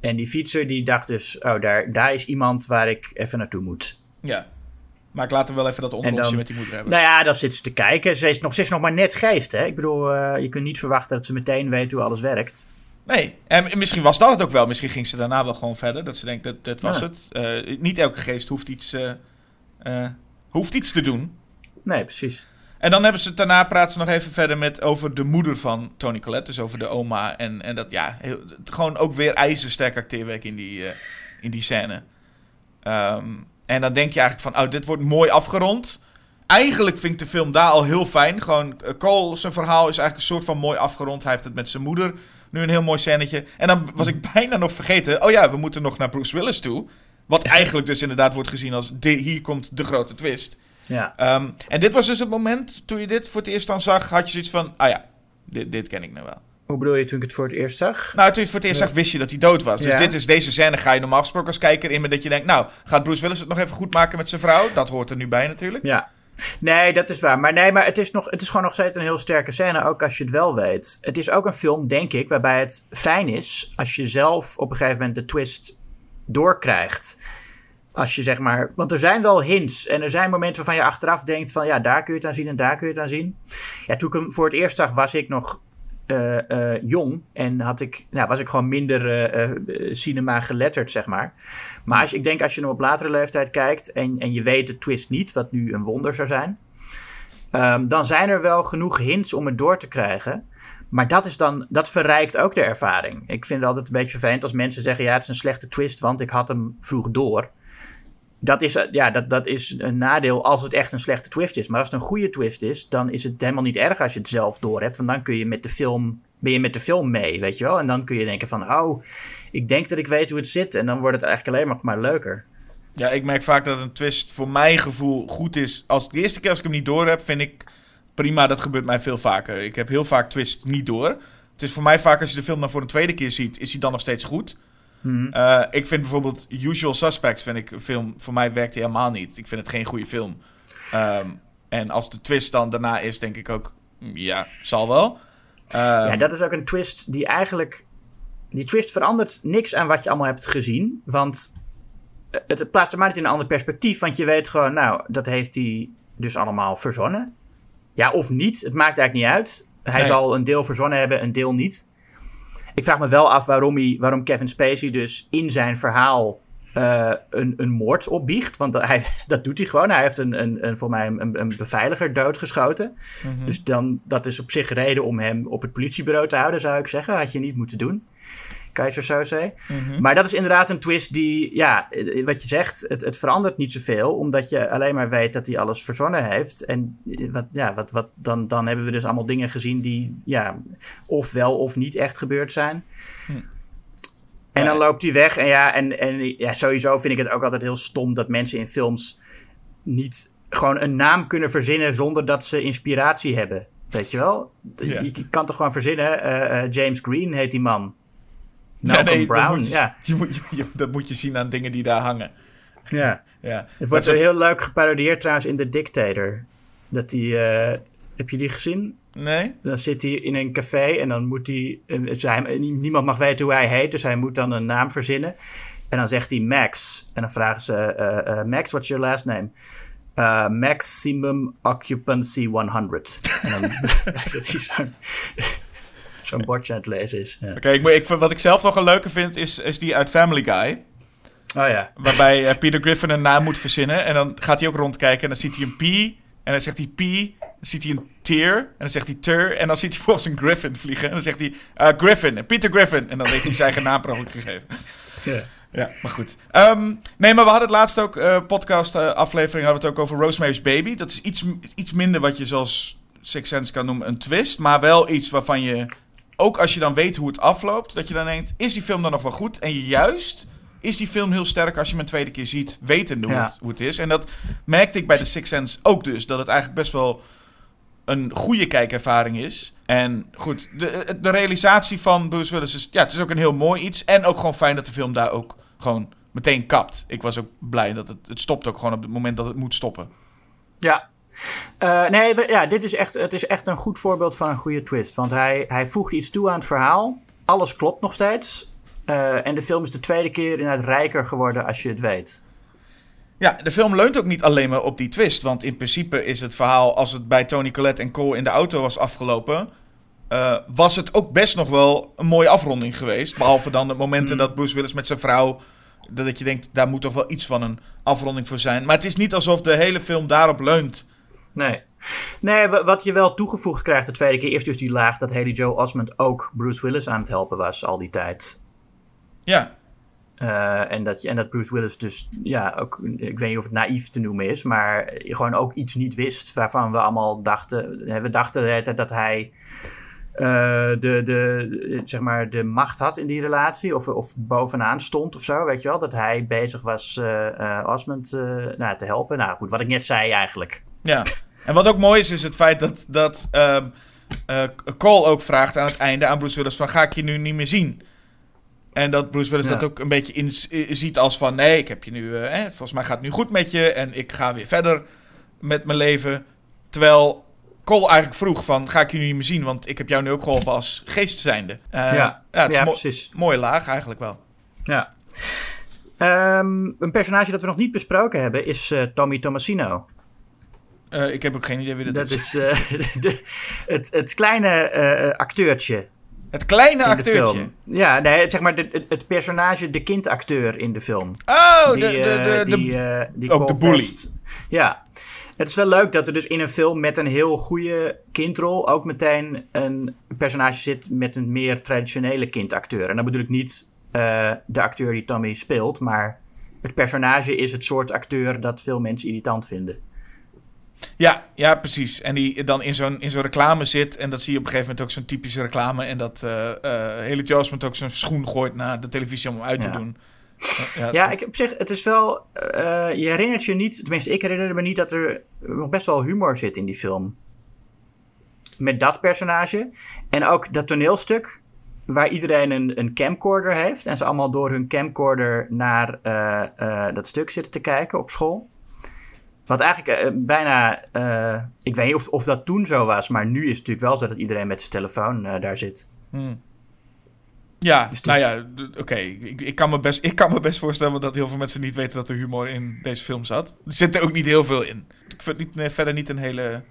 En die fietser die dacht dus: oh, daar, daar is iemand waar ik even naartoe moet. Ja. Maar ik laat hem wel even dat onderonsje dan- met die moeder hebben. Nou ja, dan zit ze te kijken. Ze is nog, ze is nog maar net geest, hè? Ik bedoel, eh, je kunt niet verwachten dat ze meteen weet hoe alles werkt. Nee, en misschien was dat het ook wel. Misschien ging ze daarna wel gewoon verder. Dat ze denkt, dat, dat was Ja. het. Eh, niet elke geest hoeft iets, eh, hoeft iets te doen. Nee, precies. En dan hebben ze daarna praten ze nog even verder met over de moeder van Tony Collette. Dus over de oma. En, en dat, ja, heel, gewoon ook weer ijzersterk acteerwerk in die, in die scène. Ehm, en dan denk je eigenlijk van, oh, dit wordt mooi afgerond. Eigenlijk vind ik de film daar al heel fijn. Gewoon, eh, Cole, zijn verhaal is eigenlijk een soort van mooi afgerond. Hij heeft het met zijn moeder. Nu een heel mooi scènetje. En dan was ik bijna nog vergeten. Oh ja, we moeten nog naar Bruce Willis toe. Wat [LAUGHS] eigenlijk dus inderdaad wordt gezien als, de, hier komt de grote twist. Ja. Ehm, en dit was dus het moment, toen je dit voor het eerst dan zag, had je zoiets van, ah ja, dit, dit ken ik nou wel. Hoe bedoel je toen ik het voor het eerst zag? Nou, toen je het voor het eerst zag, wist je dat hij dood was. Dus Ja. dit is, deze scène ga je normaal gesproken als kijker in met dat je denkt, nou, gaat Bruce Willis het nog even goed maken met zijn vrouw? Dat hoort er nu bij natuurlijk. Ja. Nee, dat is waar. Maar nee, maar het is, nog, het is gewoon nog steeds een heel sterke scène, ook als je het wel weet. Het is ook een film, denk ik, waarbij het fijn is als je zelf op een gegeven moment de twist doorkrijgt. Als je zeg maar. Want er zijn wel hints. En er zijn momenten waarvan je achteraf denkt: van ja, daar kun je het aan zien en daar kun je het aan zien. Ja, toen ik hem voor het eerst zag, was ik nog eh, eh, jong. En had ik, nou, was ik gewoon minder eh, cinema geletterd, zeg maar. Maar als, ik denk als je hem op latere leeftijd kijkt. En, en je weet de twist niet, wat nu een wonder zou zijn. ehm, dan zijn er wel genoeg hints om het door te krijgen. Maar dat, is dan, dat verrijkt ook de ervaring. Ik vind het altijd een beetje vervelend als mensen zeggen: ja, het is een slechte twist, want ik had hem vroeg door. Dat is, eh, ja, dat, dat is een nadeel als het echt een slechte twist is. Maar als het een goede twist is, dan is het helemaal niet erg als je het zelf door hebt. Want dan kun je met de film, ben je met de film mee, weet je wel. En dan kun je denken van, oh, ik denk dat ik weet hoe het zit. En dan wordt het eigenlijk alleen maar, maar leuker. Ja, ik merk vaak dat een twist voor mijn gevoel goed is. Als de eerste keer als ik hem niet door heb, vind ik prima. Dat gebeurt mij veel vaker. Ik heb heel vaak twist niet door. Het is voor mij vaak als je de film dan voor een tweede keer ziet, is hij dan nog steeds goed. Mhm. Eh, ik vind bijvoorbeeld Usual Suspects vind ik een film, voor mij werkt hij helemaal niet. Ik vind het geen goede film. Ehm, en als de twist dan daarna is, denk ik ook, mm, ja, zal wel. Ehm, Ja, dat is ook een twist die eigenlijk. Die twist verandert niks aan wat je allemaal hebt gezien. Want eh, het, het plaatst er maar niet in een ander perspectief. Want je weet gewoon, nou, dat heeft hij dus allemaal verzonnen. Ja, of niet. Het maakt eigenlijk niet uit. Hij Nee. zal een deel verzonnen hebben, een deel niet. Ik vraag me wel af waarom, hij, waarom Kevin Spacey dus in zijn verhaal eh, een, een moord opbiecht. Want dat, hij, [LAUGHS] dat doet hij gewoon. Hij heeft een, een, een, voor mij een, een beveiliger doodgeschoten. mhm. Dus dan, dat is op zich reden om hem op het politiebureau te houden, zou ik zeggen. Had je niet moeten doen. Keizer Soze. Mhm. Maar dat is inderdaad een twist die, ja, wat je zegt, het, het verandert niet zoveel. Omdat je alleen maar weet dat hij alles verzonnen heeft. En eh, wat, ja, wat, wat, dan, dan hebben we dus allemaal dingen gezien die, ja, of wel of niet echt gebeurd zijn. En Ja. dan loopt hij weg. En ja, en, en ja, sowieso vind ik het ook altijd heel stom dat mensen in films niet gewoon een naam kunnen verzinnen zonder dat ze inspiratie hebben. Weet je wel? Ja. Je, je kan toch gewoon verzinnen, eh, eh, James Green heet die man. Malcolm Brown, moet je, ja. [LAUGHS] je moet, je- je- dat moet je zien aan dingen die daar hangen. ja. Ja. Het wordt zo heel leuk geparodieerd trouwens in The Dictator. Dat die, eh, heb je die gezien? Nee? Dan zit hij in een café en dan moet hij, eh, hij- Niemand mag weten hoe hij heet, dus hij moet dan een naam verzinnen. En dan zegt hij Max. En dan vragen ze, eh, eh, Max, what's your last name? Uh, maximum occupancy 100. En dan blijkt [LAUGHS] dat hij zo'n zo'n bordje aan het lezen is. Ja. Oké, ik wat ik zelf nog een leuke vind, is, is die uit Family Guy. Oh ja. Waarbij eh, Peter Griffin een naam moet verzinnen. En dan gaat hij ook rondkijken en dan ziet hij een P. En dan zegt hij P. Dan ziet hij een teer. En dan zegt hij ter. En dan ziet hij [LAUGHS] volgens een Griffin vliegen. En dan zegt hij eh, Griffin, Peter Griffin. En dan heeft hij zijn eigen naam per gegeven. Ja. Ja, maar goed. Ehm, nee, maar we hadden het laatst ook, eh podcast aflevering, hadden we het ook over Rosemary's Baby. Dat is iets, iets minder wat je zoals Six Sense kan noemen een twist. Maar wel iets waarvan je, ook als je dan weet hoe het afloopt, dat je dan denkt, is die film dan nog wel goed? En juist is die film heel sterk als je hem een tweede keer ziet, wetende hoe, Ja. het, hoe het is. En dat merkte ik bij de Six Sense ook dus, dat het eigenlijk best wel een goede kijkervaring is. En goed, de, de realisatie van Bruce Willis is... Ja, het is ook een heel mooi iets. En ook gewoon fijn dat de film daar ook gewoon meteen kapt. Ik was ook blij dat het... Het stopt ook gewoon op het moment dat het moet stoppen. Ja. Eh, nee, ja, dit is echt, het is echt een goed voorbeeld van een goede twist. Want hij, hij voegt iets toe aan het verhaal. Alles klopt nog steeds. Eh, en de film is de tweede keer inderdaad rijker geworden als je het weet. Ja, de film leunt ook niet alleen maar op die twist. Want in principe is het verhaal... Als het bij Tony Collette en Cole in de auto was afgelopen... eh, was het ook best nog wel een mooie afronding geweest. Behalve dan de momenten dat Bruce Willis met zijn vrouw... Dat je denkt, daar moet toch wel iets van een afronding voor zijn. Maar het is niet alsof de hele film daarop leunt. Nee. Nee, wa- wat je wel toegevoegd krijgt de tweede keer... is dus die laag dat Haley Joe Osment ook Bruce Willis aan het helpen was al die tijd. Ja, Eh, en, dat, en dat Bruce Willis dus, ja, ook, ik weet niet of het naïef te noemen is, maar gewoon ook iets niet wist waarvan we allemaal dachten, we dachten dat hij eh, de, de, zeg maar, de macht had in die relatie, of, of bovenaan stond of zo, weet je wel, dat hij bezig was eh Osmond nou, te helpen. Nou goed, wat ik net zei eigenlijk. Ja, en wat ook mooi is, is het feit dat, dat ehm, eh, Cole ook vraagt aan het einde aan Bruce Willis van... ga ik je nu niet meer zien? En dat Bruce Willis Ja. dat ook een beetje in, eh, ziet als van... nee, ik heb je nu, eh, volgens mij gaat het nu goed met je... en ik ga weer verder met mijn leven. Terwijl Cole eigenlijk vroeg van... ga ik je nu niet meer zien, want ik heb jou nu ook geholpen als geest zijnde. Eh, ja, het is ja mo- precies. mooie laag eigenlijk wel. Ja. Ehm, een personage dat we nog niet besproken hebben is Tommy Tomasino. Eh, ik heb ook geen idee wie dat, Dat is. eh, [LAUGHS] de, het, het kleine eh, acteurtje Het kleine acteurtje. Ja, nee, zeg maar de, het, het personage, de kindacteur in de film. Oh, die, de, de, de, die, die ook de bully. Best- Ja. Het is wel leuk dat er dus in een film met een heel goede kindrol ook meteen een personage zit met een meer traditionele kindacteur. En dan bedoel ik niet de acteur die Tommy speelt, maar het personage is het soort acteur dat veel mensen irritant vinden. Ja, ja, precies. En die dan in zo'n, in zo'n reclame zit. En dat zie je op een gegeven moment ook zo'n typische reclame. En dat eh eh Haley Joel Osment ook zo'n schoen gooit naar de televisie om hem uit te Ja. doen. Ja, Ja, ik, op zich, het is wel. eh, je herinnert je niet, tenminste, ik herinner me niet dat er nog best wel humor zit in die film. Met dat personage. En ook dat toneelstuk, waar iedereen een, een camcorder heeft. En ze allemaal door hun camcorder naar eh, eh, dat stuk zitten te kijken op school. Wat eigenlijk eh, bijna. eh, ik weet niet of, of dat toen zo was, maar nu is het natuurlijk wel zo dat iedereen met zijn telefoon eh, daar zit. Hmm. Ja, Dus nou is- ja, oké. Ik, ik, kan me best- ik kan me best voorstellen dat heel veel mensen niet weten dat er humor in deze film zat. Er zit er ook niet heel veel in. Ik vind het niet, nee, verder niet een hele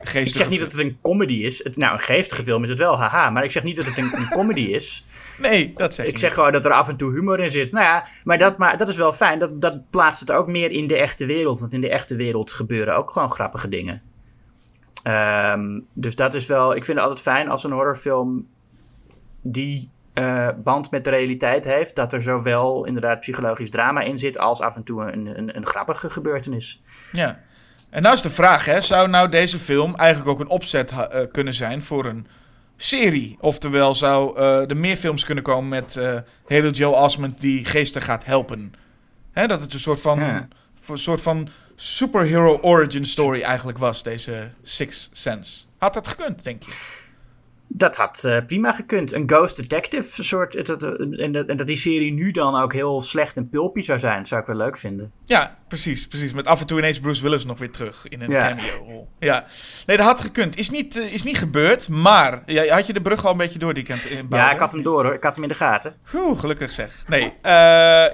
geestige Ik zeg niet dat het een comedy is. Het, nou, een geestige film is het wel, haha. Maar ik zeg niet dat het een, een comedy is. [LAUGHS] Nee, dat zeg Ik je zeg gewoon dat er af en toe humor in zit. Nou ja, maar dat, maar dat is wel fijn. Dat, dat plaatst het ook meer in de echte wereld. Want in de echte wereld gebeuren ook gewoon grappige dingen. Ehm, dus dat is wel... Ik vind het altijd fijn als een horrorfilm die eh, band met de realiteit heeft. Dat er zowel inderdaad psychologisch drama in zit... als af en toe een, een, een grappige gebeurtenis. Ja. En nou is de vraag, hè, zou nou deze film eigenlijk ook een opzet eh, kunnen zijn voor een serie? Oftewel, zou eh, er meer films kunnen komen met eh Haley Joe Osment die geesten gaat helpen? Hè, dat het een soort van, Ja. een soort van superhero origin story eigenlijk was, deze Six Sense. Had dat gekund, denk je? Dat had eh, prima gekund. Een Ghost Detective soort. Dat, eh, en, dat, en dat die serie nu dan ook heel slecht en pulpy zou zijn, zou ik wel leuk vinden. Ja, precies, precies. Met af en toe ineens Bruce Willis nog weer terug in een Ja. cameo-rol. Ja. Nee, dat had gekund. Is niet, eh, is niet gebeurd, maar... Ja, had je de brug al een beetje door die kant in Ja, ik had hem door hoor. Ik had hem in de gaten. Oeh, gelukkig zeg. Nee, eh,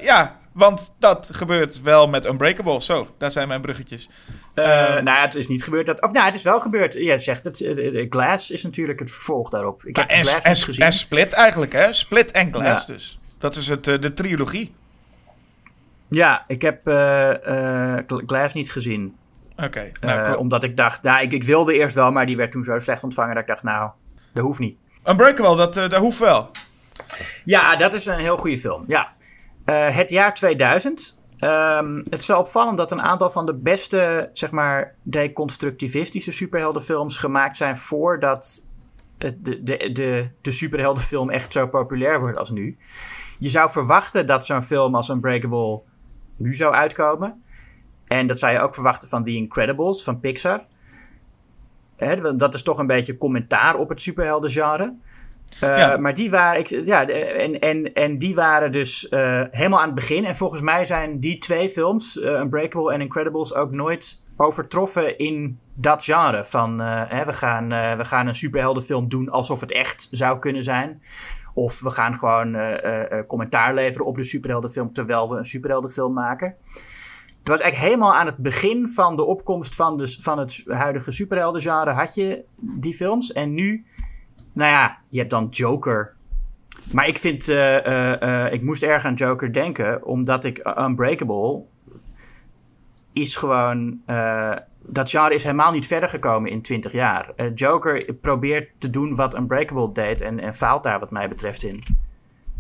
ja, want dat gebeurt wel met Unbreakable. Zo, daar zijn mijn bruggetjes. Eh, Eh, nou, het is niet gebeurd. Dat, of nou, het is wel gebeurd. Jij zegt het. eh, eh, Glass is natuurlijk het vervolg daarop. Ik heb en, Glass en, gezien. en Split eigenlijk, hè? Split en Glass Ja. dus. Dat is het, de trilogie. Ja, ik heb Gl- Glass niet gezien. Oké, nou, cool. omdat ik dacht, nou, ik, ik wilde eerst wel, maar die werd toen zo slecht ontvangen dat ik dacht, nou, dat hoeft niet. Unbreakable, dat, dat hoeft wel. Ja, dat is een heel goede film. Ja. Het jaar 2000. Ehm, het is wel opvallend dat een aantal van de beste, zeg maar, deconstructivistische superheldenfilms gemaakt zijn voordat de, de, de, de superheldenfilm echt zo populair wordt als nu. Je zou verwachten dat zo'n film als Unbreakable nu zou uitkomen. En dat zou je ook verwachten van The Incredibles van Pixar. Dat is toch een beetje commentaar op het superheldengenre. Uh, Ja. Maar die waren, ik, ja, en, en, en die waren dus eh, helemaal aan het begin. En volgens mij zijn die twee films, eh, Unbreakable en Incredibles, ook nooit overtroffen in dat genre. Van eh, hè, we, gaan, eh, we gaan een superheldenfilm doen alsof het echt zou kunnen zijn. Of we gaan gewoon eh, eh, eh, commentaar leveren op de superheldenfilm terwijl we een superheldenfilm maken. Het was eigenlijk helemaal aan het begin van de opkomst van, de, van het huidige superheldengenre had je die films. En nu, nou ja, je hebt dan Joker. Maar ik vind, eh, eh, eh, ik moest erg aan Joker denken, omdat ik Unbreakable is gewoon, dat genre is helemaal niet verder gekomen in 20 jaar. Joker probeert te doen wat Unbreakable deed en, en faalt daar wat mij betreft in.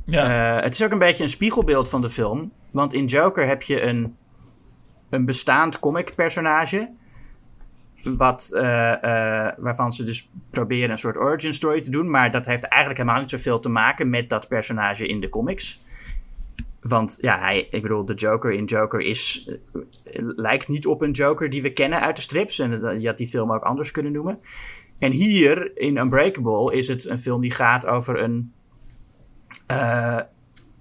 Ja. Het is ook een beetje een spiegelbeeld van de film. Want in Joker heb je een, een bestaand comic-personage. Wat, eh, eh, waarvan ze dus proberen een soort origin story te doen. Maar dat heeft eigenlijk helemaal niet zoveel te maken met dat personage in de comics. Want ja, hij, ik bedoel, de Joker in Joker is, eh, lijkt niet op een Joker die we kennen uit de strips. En je had die film ook anders kunnen noemen. En hier in Unbreakable is het een film die gaat over een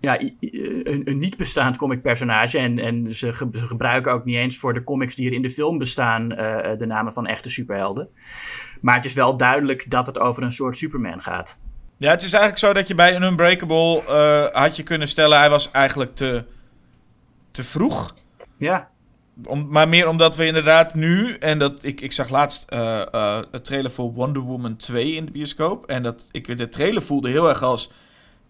ja, een, een niet bestaand comic personage. En, en ze, ge- ze gebruiken ook niet eens voor de comics die er in de film bestaan eh, de namen van echte superhelden. Maar het is wel duidelijk dat het over een soort Superman gaat. ja, het is eigenlijk zo dat je bij een Unbreakable eh, had je kunnen stellen... hij was eigenlijk te, te vroeg. Ja, Om, maar meer omdat we inderdaad nu... en dat ik, ik zag laatst eh het trailer voor Wonder Woman 2 in de bioscoop... en dat ik de trailer voelde heel erg als...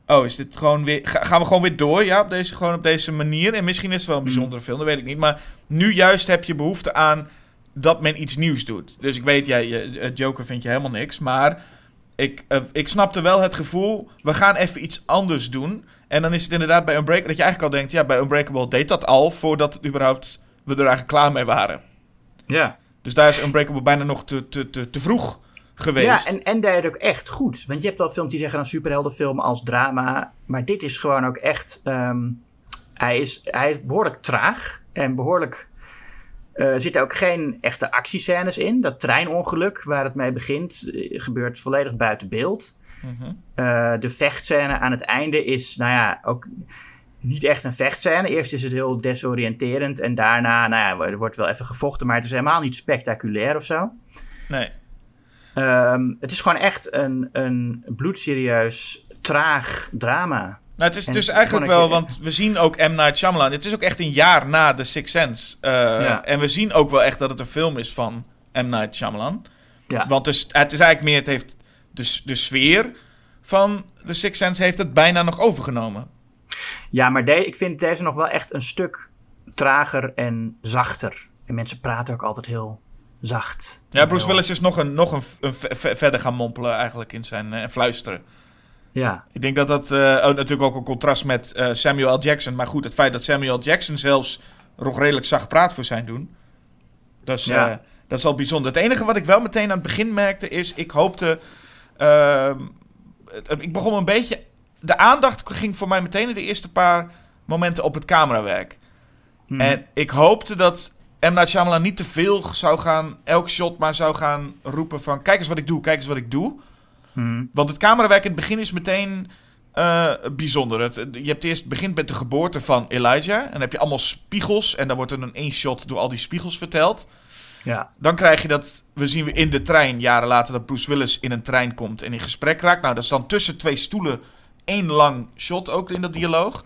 Oh, is dit gewoon weer. ga- gaan we gewoon weer door? Ja, op deze, gewoon op deze manier. En misschien is het wel een bijzondere film, dat weet ik niet. Maar nu juist heb je behoefte aan dat men iets nieuws doet. Dus ik weet, jij, je- Joker vind je helemaal niks. Maar ik, eh, ik snapte wel het gevoel. We gaan even iets anders doen. En dan is het inderdaad bij Unbreakable. Dat je eigenlijk al denkt. Ja, bij Unbreakable deed dat al. Voordat het überhaupt, we er eigenlijk klaar mee waren. ja. Dus daar is Unbreakable bijna nog te, te, te, te vroeg geweest. ja en, en deed het ook echt goed. Want je hebt wel films die zeggen een superheldenfilm als drama. Maar dit is gewoon ook echt. ehm, hij, is, hij is behoorlijk traag en behoorlijk. eh, Er zitten ook geen echte actiescènes in. Dat treinongeluk waar het mee begint, eh, gebeurt volledig buiten beeld. Mhm. Eh, de vechtscène aan het einde is, nou ja, ook niet echt een vechtscène. Eerst is het heel desoriënterend en daarna, nou ja, er wordt wel even gevochten, maar het is helemaal niet spectaculair of zo. Nee. Ehm, het is gewoon echt een, een bloedserieus, traag drama. Nou, het is En dus eigenlijk wel, want we zien ook M. Night Shyamalan. Het is ook echt een jaar na The Sixth Sense. Eh, Ja. En we zien ook wel echt dat het een film is van M. Night Shyamalan. Ja, Want dus, het is eigenlijk meer, het heeft de, de sfeer van The Sixth Sense heeft het bijna nog overgenomen. ja maar de, ik vind deze nog wel echt een stuk trager en zachter. En mensen praten ook altijd heel zacht. Ja, Bruce Willis is nog een, nog een, een ve- ve- verder gaan mompelen eigenlijk in zijn eh, fluisteren. Ja, Ik denk dat dat oh, natuurlijk ook een contrast met eh, Samuel L. Jackson. Maar goed, het feit dat Samuel L. Jackson zelfs nog redelijk zacht praat voor zijn doen. Dat is, Ja. dat is al bijzonder. Het enige wat ik wel meteen aan het begin merkte is, ik hoopte... ehm, ik begon een beetje... De aandacht ging voor mij meteen in de eerste paar momenten op het camerawerk. Hm. En ik hoopte dat M. Night Shyamalan niet te veel zou gaan... Elk shot maar zou gaan roepen van... Kijk eens wat ik doe, kijk eens wat ik doe. Mhm. Want het camerawerk in het begin is meteen eh, bijzonder. Het, je hebt eerst begint met de geboorte van Elijah. En dan heb je allemaal spiegels. En dan wordt er een één shot door al die spiegels verteld. Ja. Dan krijg je dat, we zien we in de trein, jaren later, dat Bruce Willis in een trein komt en in gesprek raakt. Nou, dat is dan tussen twee stoelen één lang shot ook in dat dialoog.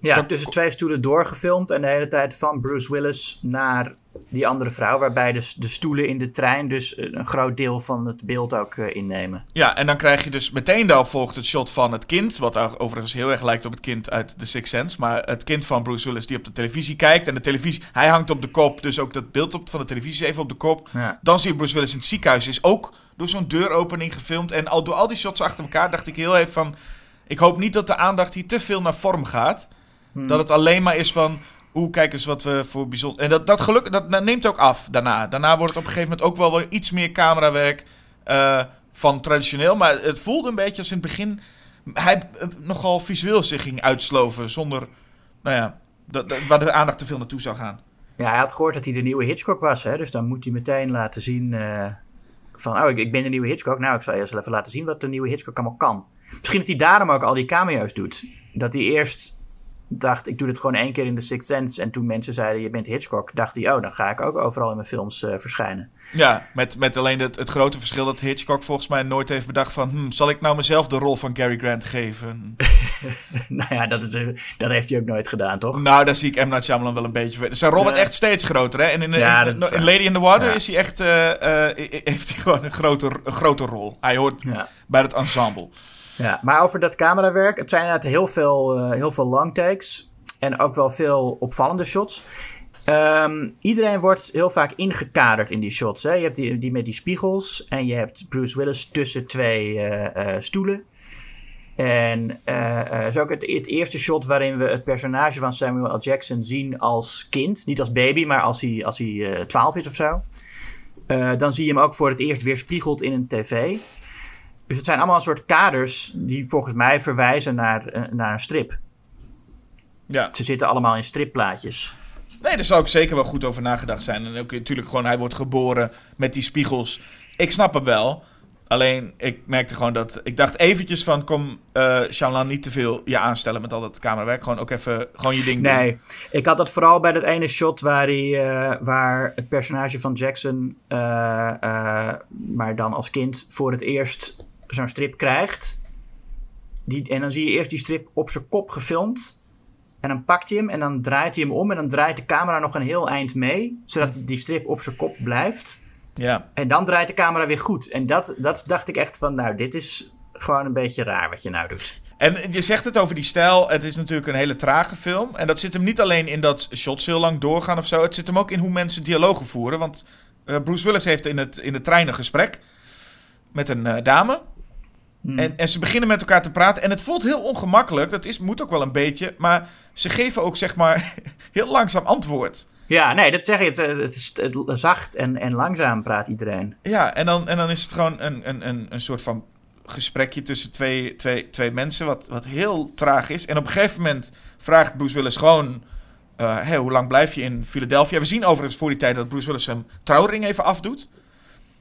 Ja, Dat- tussen twee stoelen doorgefilmd en de hele tijd van Bruce Willis naar die andere vrouw, waarbij de, de stoelen in de trein dus een groot deel van het beeld ook eh, innemen. Ja, en dan krijg je dus meteen daarop volgt het shot van het kind. Wat overigens heel erg lijkt op het kind uit The Sixth Sense. Maar het kind van Bruce Willis die op de televisie kijkt. En de televisie, hij hangt op de kop. Dus ook dat beeld op, van de televisie is even op de kop. Ja. Dan zie je Bruce Willis in het ziekenhuis. Is ook door zo'n deuropening gefilmd. En al door al die shots achter elkaar dacht ik heel even van... Ik hoop niet dat de aandacht hier te veel naar vorm gaat. Dat het alleen maar is van... Oeh, kijk eens wat we voor bijzonder... En dat, dat geluk dat neemt ook af daarna. Daarna wordt het op een gegeven moment ook wel weer iets meer camerawerk eh, van traditioneel. Maar het voelde een beetje als in het begin... Hij eh, nogal visueel zich ging uitsloven zonder... Nou ja, dat, dat- waar de aandacht te veel naartoe zou gaan. Ja, hij had gehoord dat hij de nieuwe Hitchcock was, hè? dus dan moet hij meteen laten zien eh, van, oh, ik, ik ben de nieuwe Hitchcock. Nou, ik zal eerst even laten zien wat de nieuwe Hitchcock allemaal kan. Misschien dat hij daarom ook al die cameo's doet. Dat hij eerst dacht, ik doe dit gewoon één keer in The Sixth Sense. En toen mensen zeiden, je bent Hitchcock, dacht hij, oh, dan ga ik ook overal in mijn films eh, verschijnen. Ja, met, met alleen het, het grote verschil dat Hitchcock volgens mij nooit heeft bedacht van... Hm, zal ik nou mezelf de rol van Cary Grant geven? [LAUGHS] nou ja, dat, is, eh, dat heeft hij ook nooit gedaan, toch? Nou, daar zie ik M. Night Shyamalan wel een beetje... voor. Zijn rol wordt Ja. echt steeds groter, hè? En in, in, Ja, in- dat is in waar. Lady in the Water Ja. is hij echt... eh, heeft hij gewoon een grote, een grote rol. Hij hoort bij het ensemble. Ja, maar over dat camerawerk. Het zijn inderdaad heel veel, eh, heel veel long takes. En ook wel veel opvallende shots. Ehm, iedereen wordt heel vaak ingekaderd in die shots. Hè? Je hebt die, die met die spiegels. En je hebt Bruce Willis tussen twee eh, eh, stoelen. En eh, is ook het, het eerste shot waarin we het personage van Samuel L. Jackson zien als kind. Niet als baby, maar als hij, als hij eh, 12 is of zo. Dan zie je hem ook voor het eerst weerspiegeld in een tv. Dus het zijn allemaal een soort kaders die volgens mij verwijzen naar, eh, naar een strip. Ja. Ze zitten allemaal in stripplaatjes. Nee, daar zou ik zeker wel goed over nagedacht zijn. En ook natuurlijk gewoon, hij wordt geboren met die spiegels. Ik snap het wel. Alleen, ik merkte gewoon dat... Ik dacht eventjes van, kom eh Shyamalan niet te veel je aanstellen met al dat camerawerk. Gewoon ook even, gewoon je ding doen. Nee, ik had dat vooral bij dat ene shot waar, hij, eh, waar het personage van Jackson, maar dan als kind, voor het eerst zo'n strip krijgt. Die, en dan zie je eerst die strip op zijn kop gefilmd. En dan pakt hij hem en dan draait hij hem om. En dan draait de camera nog een heel eind mee. Zodat die strip op zijn kop blijft. Ja. En dan draait de camera weer goed. En dat, dat dacht ik echt van, nou, dit is gewoon een beetje raar wat je nou doet. En je zegt het over die stijl. Het is natuurlijk een hele trage film. En dat zit hem niet alleen in dat shots heel lang doorgaan of zo. Het zit hem ook in hoe mensen dialogen voeren. Want eh, Bruce Willis heeft in, het, in de trein een gesprek met een eh, dame. En, en ze beginnen met elkaar te praten. En het voelt heel ongemakkelijk. Dat is, moet ook wel een beetje. Maar ze geven ook, zeg maar, [LAUGHS] heel langzaam antwoord. Ja, nee, dat zeg je. Het, het is zacht en, en langzaam praat iedereen. Ja, en dan, en dan is het gewoon een, een, een, een soort van gesprekje tussen twee, twee, twee mensen, wat, wat heel traag is. En op een gegeven moment vraagt Bruce Willis gewoon, hey, hoe lang blijf je in Philadelphia? We zien overigens voor die tijd dat Bruce Willis zijn trouwring even afdoet.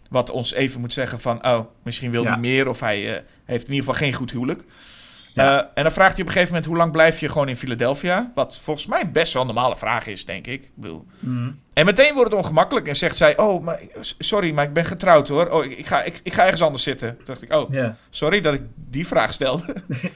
Wat ons even moet zeggen van, oh, misschien wil Ja. hij meer of hij eh, heeft in ieder geval geen goed huwelijk. Ja. Eh, en dan vraagt hij op een gegeven moment, hoe lang blijf je gewoon in Philadelphia? Wat volgens mij best wel een normale vraag is, denk ik. ik bedoel, en meteen wordt het ongemakkelijk en zegt zij: Oh, maar, sorry, maar ik ben getrouwd hoor. Oh, ik, ik ga, ik, ik ga ergens anders zitten. Toen dacht ik: Oh, Ja. sorry dat ik die vraag stelde. [LAUGHS]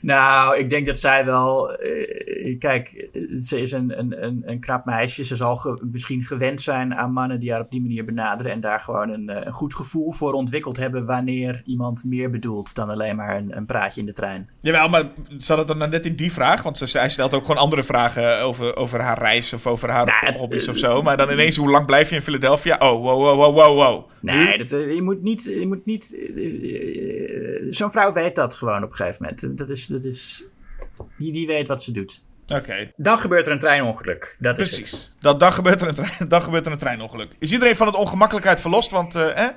Nou, ik denk dat zij wel. eh, kijk, ze is een, een, een, een knap meisje. Ze zal ge- misschien gewend zijn aan mannen die haar op die manier benaderen. En daar gewoon een, eh, een goed gevoel voor ontwikkeld hebben. wanneer iemand meer bedoelt dan alleen maar een, een praatje in de trein. Jawel, maar zat het dan nou net in die vraag? Want ze, zij stelt ook gewoon andere vragen over, over haar reis of over haar Nou, het- hobby's of zo. Maar dan ineens: Hoe lang blijf je in Philadelphia? Oh, wow, wow, wow, wow, wow. Nee, dat, eh, je moet niet. Je moet niet eh, eh, Zo'n vrouw weet dat gewoon op een gegeven moment. Dat is. Dat is die, die weet wat ze doet. Oké, Dan gebeurt er een treinongeluk. Dat is het. precies. Dat, dan, gebeurt er een trein, dan gebeurt er een treinongeluk. Is iedereen van het ongemakkelijkheid verlost? Want eh, eh,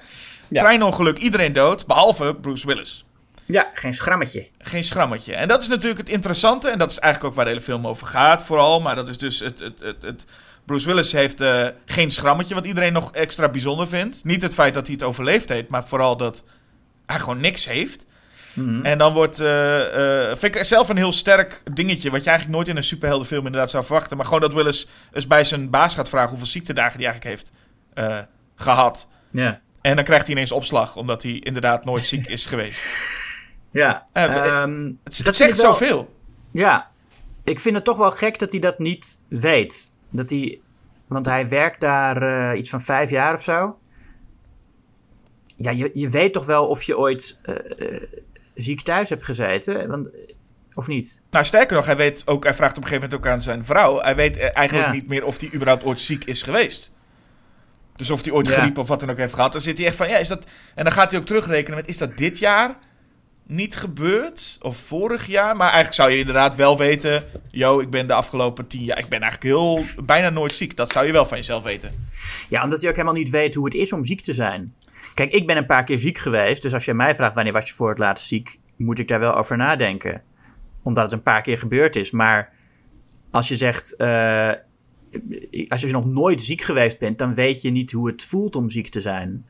Ja. treinongeluk, iedereen dood, behalve Bruce Willis. Ja, geen schrammetje. Geen schrammetje. En dat is natuurlijk het interessante. En dat is eigenlijk ook waar de hele film over gaat, vooral. Maar dat is dus het. het, het, het Bruce Willis heeft eh, geen schrammetje, wat iedereen nog extra bijzonder vindt. Niet het feit dat hij het overleefd heeft, maar vooral dat hij gewoon niks heeft. Mhm. En dan wordt, eh, eh, vind ik zelf een heel sterk dingetje, wat je eigenlijk nooit in een superheldenfilm inderdaad zou verwachten. Maar gewoon dat Willis eens bij zijn baas gaat vragen hoeveel ziektedagen hij eigenlijk heeft eh, gehad. Ja. En dan krijgt hij ineens opslag, omdat hij inderdaad nooit ziek is geweest. [LAUGHS] Ja. Eh, ehm, Het, dat zegt wel- zoveel. Ja, ik vind het toch wel gek dat hij dat niet weet. Dat hij, want hij werkt daar eh, iets van vijf jaar of zo. Ja, je, je weet toch wel of je ooit eh, eh, ziek thuis hebt gezeten? Want, of niet? Nou, sterker nog, hij, weet ook, hij vraagt op een gegeven moment ook aan zijn vrouw. Hij weet eigenlijk Ja. niet meer of hij überhaupt ooit ziek is geweest. Dus of hij ooit Ja. griep of wat dan ook heeft gehad. Dan zit hij echt van, ja, is dat... En dan gaat hij ook terugrekenen met, is dat dit jaar niet gebeurd? Of vorig jaar? Maar eigenlijk zou je inderdaad wel weten... Yo, ik ben de afgelopen tien jaar... Ik ben eigenlijk heel... Bijna nooit ziek. Dat zou je wel van jezelf weten. Ja, omdat hij ook helemaal niet weet hoe het is om ziek te zijn. Kijk, ik ben een paar keer ziek geweest. Dus als je mij vraagt wanneer was je voor het laatst ziek, moet ik daar wel over nadenken. Omdat het een paar keer gebeurd is. Maar als je zegt, eh, als je nog nooit ziek geweest bent, dan weet je niet hoe het voelt om ziek te zijn.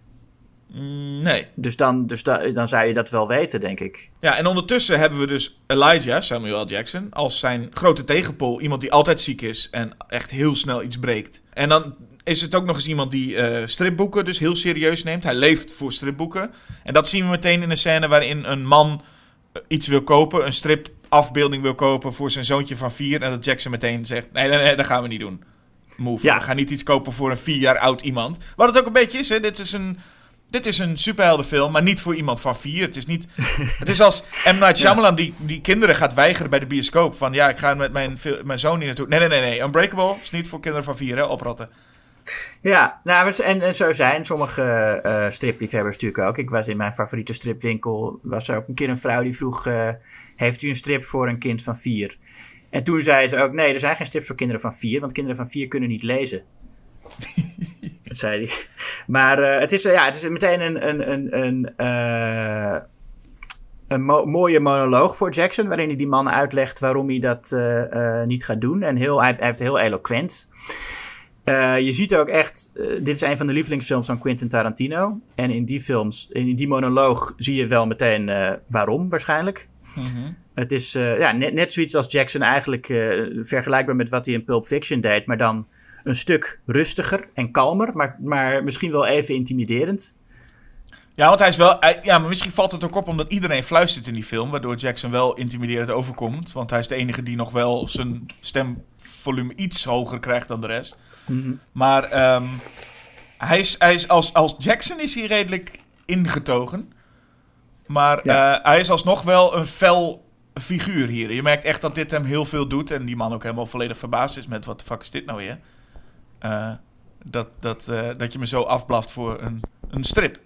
Mm, nee. Dus, dan, dus da- dan zou je dat wel weten, denk ik. Ja, en ondertussen hebben we dus Elijah, Samuel L. Jackson, als zijn grote tegenpol. Iemand die altijd ziek is en echt heel snel iets breekt. En dan is het ook nog eens iemand die eh, stripboeken dus heel serieus neemt. Hij leeft voor stripboeken. En dat zien we meteen in een scène waarin een man eh, iets wil kopen, een stripafbeelding wil kopen voor zijn zoontje van vier. En dat Jackson meteen zegt, nee, nee, nee, dat gaan we niet doen. Move. Ja. We gaan niet iets kopen voor een vier jaar oud iemand. Wat het ook een beetje is, hè. Dit is een... Dit is een superheldenfilm, maar niet voor iemand van vier. Het is niet... [LAUGHS] Het is als M. Night Shyamalan die, die kinderen gaat weigeren bij de bioscoop. Van ja, ik ga met mijn, mijn zoon hier naartoe. Nee, nee, nee, nee. Unbreakable is niet voor kinderen van vier, hè. Oprotten. Ja, nou, en, en zo zijn sommige eh stripliefhebbers natuurlijk ook. Ik was in mijn favoriete stripwinkel, was er ook een keer een vrouw die vroeg... eh, heeft u een strip voor een kind van vier? En toen zei ze ook, nee, er zijn geen strips voor kinderen van vier, want kinderen van vier kunnen niet lezen. [LAUGHS] dat zei hij. Maar eh, het, is, eh, ja, het is meteen een, een, een, een, eh, een mo- mooie monoloog voor Jackson, waarin hij die man uitlegt waarom hij dat niet gaat doen. En heel, hij, hij heeft heel eloquent. Je ziet ook echt, dit is een van de lievelingsfilms van Quentin Tarantino. En in die films, in die monoloog zie je wel meteen waarom waarschijnlijk. Het is ja, net, net zoiets als Jackson eigenlijk vergelijkbaar met wat hij in Pulp Fiction deed, maar dan een stuk rustiger en kalmer, maar, maar misschien wel even intimiderend. Ja, want hij is wel... hij- ja, maar misschien valt het ook op omdat iedereen fluistert in die film. Waardoor Jackson wel intimiderend overkomt. Want hij is de enige die nog wel zijn stemvolume iets hoger krijgt dan de rest. Maar ehm, hij is, hij is als, als Jackson is hij redelijk ingetogen. Maar Ja. eh, hij is alsnog wel een fel figuur hier. Je merkt echt dat dit hem heel veel doet. En die man ook helemaal volledig verbaasd is met wat de fuck is dit nou weer? Eh, dat, dat, eh, dat je me zo afblaft voor een, een strip.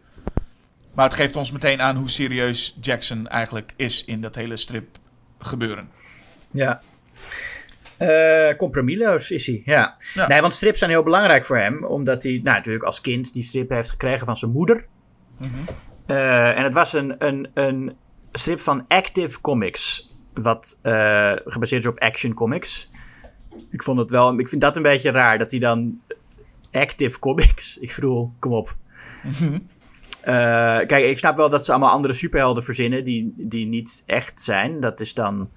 Maar het geeft ons meteen aan hoe serieus Jackson eigenlijk is in dat hele strip gebeuren. Ja. Eh compromisloos is hij, ja. Ja. Nee, want strips zijn heel belangrijk voor hem, omdat hij nou, natuurlijk als kind die strip heeft gekregen van zijn moeder. Eh, en het was een, een, een strip van Active Comics, wat gebaseerd is op Action Comics. Ik vond het wel, ik vind dat een beetje raar dat hij dan Active Comics, ik bedoel, kom op. Eh, kijk, ik snap wel dat ze allemaal andere superhelden verzinnen die, die niet echt zijn. Dat is dan.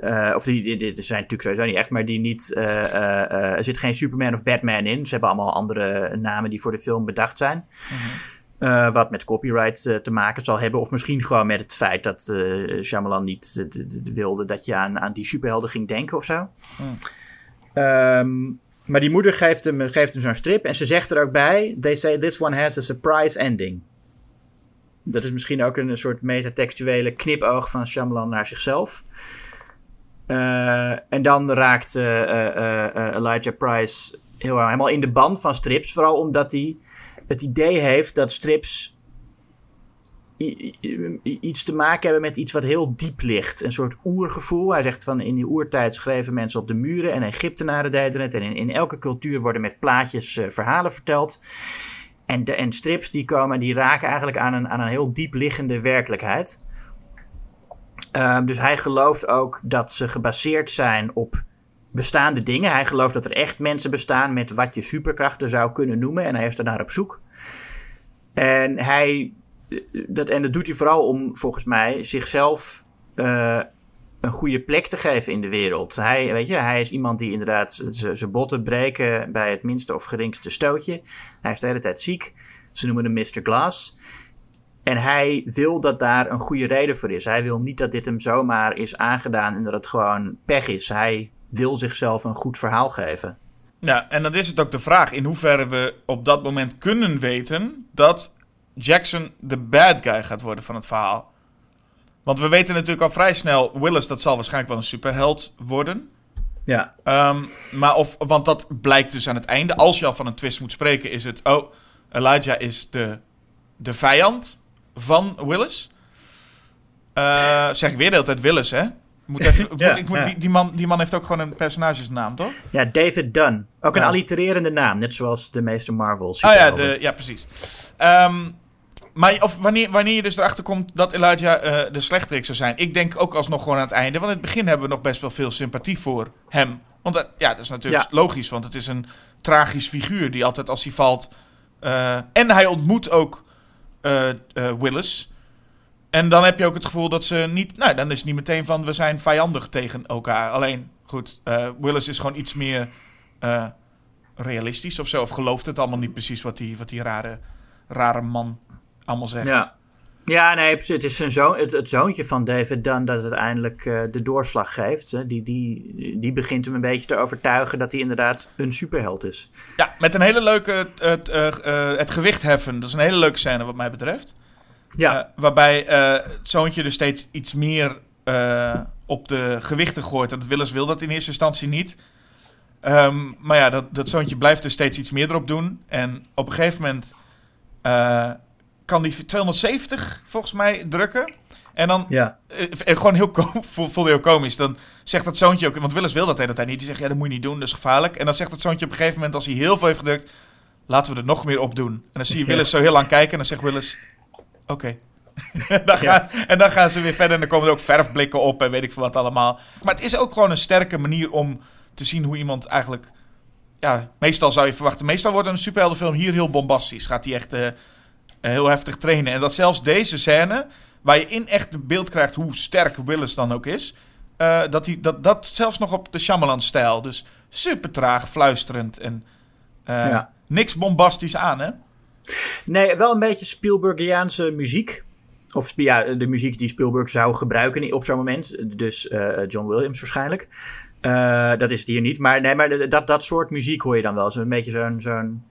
eh, of die, die, die zijn natuurlijk sowieso niet echt, maar die niet. eh, er zit geen Superman of Batman in. Ze hebben allemaal andere namen die voor de film bedacht zijn. Eh, wat met copyright te maken zal hebben. Of misschien gewoon met het feit dat eh Shyamalan niet wilde dat je aan, aan die superhelden ging denken of zo. Ehm, maar die moeder geeft hem, geeft hem zo'n strip en ze zegt er ook bij: They say this one has a surprise ending. Dat is misschien ook een, soort metatextuele knipoog van Shyamalan naar zichzelf. Eh, en dan raakt eh, eh, Elijah Price heel, helemaal in de band van strips. Vooral omdat hij het idee heeft dat strips iets te maken hebben met iets wat heel diep ligt. Een soort oergevoel. Hij zegt van in die oertijd schreven mensen op de muren en Egyptenaren deden het. En in, elke cultuur worden met plaatjes eh, verhalen verteld. En, de, en strips die komen, die raken eigenlijk aan een, aan een heel diep liggende werkelijkheid. Ehm, dus hij gelooft ook dat ze gebaseerd zijn op bestaande dingen. Hij gelooft dat er echt mensen bestaan met wat je superkrachten zou kunnen noemen. En hij is er naar op zoek. En hij dat, en dat doet hij vooral om, volgens mij, zichzelf eh, een goede plek te geven in de wereld. Hij, weet je, hij is iemand die inderdaad zijn botten breken bij het minste of geringste stootje. Hij is de hele tijd ziek. Ze noemen hem Mr. Glass. En hij wil dat daar een goede reden voor is. Hij wil niet dat dit hem zomaar is aangedaan en dat het gewoon pech is. Hij wil zichzelf een goed verhaal geven. Ja, en dan is het ook de vraag in hoeverre we op dat moment kunnen weten dat Jackson de bad guy gaat worden van het verhaal. Want we weten natuurlijk al vrij snel, Willis dat zal waarschijnlijk wel een superheld worden. Ja, Ehm, maar of, want dat blijkt dus aan het einde. Als je al van een twist moet spreken, is het, oh, Elijah is de, de vijand van Willis. Eh, zeg ik weer de hele tijd Willis, hè? Moet even, [LAUGHS] moet- Ja, ik moet, ja. die, die, man, die man heeft ook gewoon een personagesnaam, toch? ja David Dunn. Ook een allitererende naam, net zoals de meeste Marvel Oh ja, de, ja precies. Ehm, maar of wanneer, wanneer je dus erachter komt dat Elijah eh, de slechterik zou zijn. Ik denk ook alsnog gewoon aan het einde. Want in het begin hebben we nog best wel veel sympathie voor hem. Want dat, ja, dat is natuurlijk Ja. logisch. Want het is een tragisch figuur die altijd als hij valt... eh, en hij ontmoet ook eh, eh, Willis. En dan heb je ook het gevoel dat ze niet... Nou, dan is het niet meteen van we zijn vijandig tegen elkaar. Alleen, goed, eh, Willis is gewoon iets meer... eh, realistisch of zo. Of gelooft het allemaal niet precies wat die, wat die rare, rare man allemaal zegt. Ja. Ja, nee, het is zijn zoon, het, het zoontje van David Dunn dat uiteindelijk eh, de doorslag geeft. Hè. Die, die, die begint hem een beetje te overtuigen dat hij inderdaad een superheld is. Ja, met een hele leuke... Het, eh, eh, het gewicht heffen. Dat is een hele leuke scène wat mij betreft. Ja, Eh, waarbij eh, het zoontje dus steeds iets meer eh, op de gewichten gooit. En dat Willis wil dat in eerste instantie niet. Ehm, maar ja, dat, dat zoontje blijft dus steeds iets meer erop doen. En op een gegeven moment eh, kan die 270 volgens mij drukken. En dan ja. Eh, eh, gewoon heel [LAUGHS] voelde heel komisch. Dan zegt dat zoontje ook, want Willis wil dat hele tijd niet. Die zegt, ja, dat moet je niet doen, dat is gevaarlijk. En dan zegt dat zoontje op een gegeven moment, als hij heel veel heeft gedrukt, laten we er nog meer op doen. En dan zie je Ja. Willis zo heel lang kijken en dan zegt Willis, oké. [LAUGHS] Ja. En dan gaan ze weer verder en dan komen er ook verfblikken op en weet ik veel wat allemaal. Maar het is ook gewoon een sterke manier om te zien hoe iemand eigenlijk... Ja, meestal zou je verwachten, meestal wordt een superheldenfilm hier heel bombastisch. Gaat hij echt eh, heel heftig trainen. En dat zelfs deze scène, waar je in echt beeld krijgt hoe sterk Willis dan ook is... eh, dat, hij, dat, dat zelfs nog op de Shyamalan-stijl. Dus super traag, fluisterend en eh, Ja. niks bombastisch aan, hè? Nee, wel een beetje Spielbergiaanse muziek. Of ja, de muziek die Spielberg zou gebruiken op zo'n moment. Dus eh, John Williams waarschijnlijk. Eh, dat is het hier niet. Maar, nee, maar dat, dat soort muziek hoor je dan wel. Zo'n beetje zo'n zo'n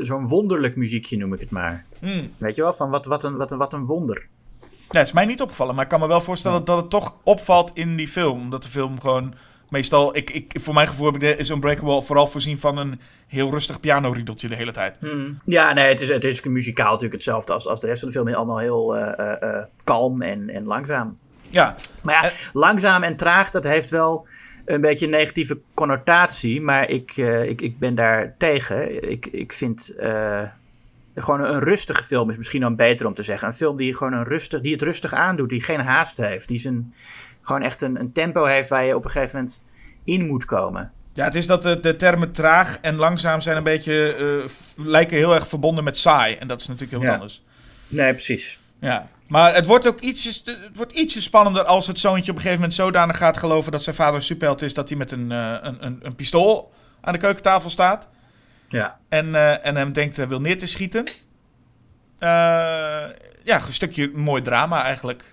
zo'n wonderlijk muziekje noem ik het maar. Hmm. Weet je wel, van wat, wat, een, wat, een, wat een wonder. Ja, het is mij niet opgevallen, maar ik kan me wel voorstellen dat het toch opvalt in die film. Omdat de film gewoon meestal, ik, ik, voor mijn gevoel heb ik is Unbreakable vooral voorzien van een heel rustig pianoriedeltje de hele tijd. Ja, nee, het is, het is muzikaal natuurlijk hetzelfde als, als de rest van de film. Allemaal heel eh, eh, eh, kalm en, en langzaam. Ja, Maar ja, langzaam en traag, dat heeft wel een beetje een negatieve connotatie. Maar ik, eh, ik, ik ben daar tegen. Ik, ik vind eh, gewoon een rustige film is misschien dan beter om te zeggen. Een film die, gewoon een rustig, die het rustig aandoet, die geen haast heeft. Die zijn, gewoon echt een, een tempo heeft waar je op een gegeven moment in moet komen. ja het is dat de, de termen traag en langzaam zijn een beetje, eh, lijken heel erg verbonden met saai. En dat is natuurlijk heel Ja. anders. Nee, precies. Ja, maar het wordt ook ietsjes, het wordt ietsje spannender als het zoontje op een gegeven moment zodanig gaat geloven dat zijn vader een superheld is, dat hij met een, eh, een, een, een pistool aan de keukentafel staat. Ja. En, eh, en hem denkt eh, wil neer te schieten. Ja, een stukje mooi drama eigenlijk.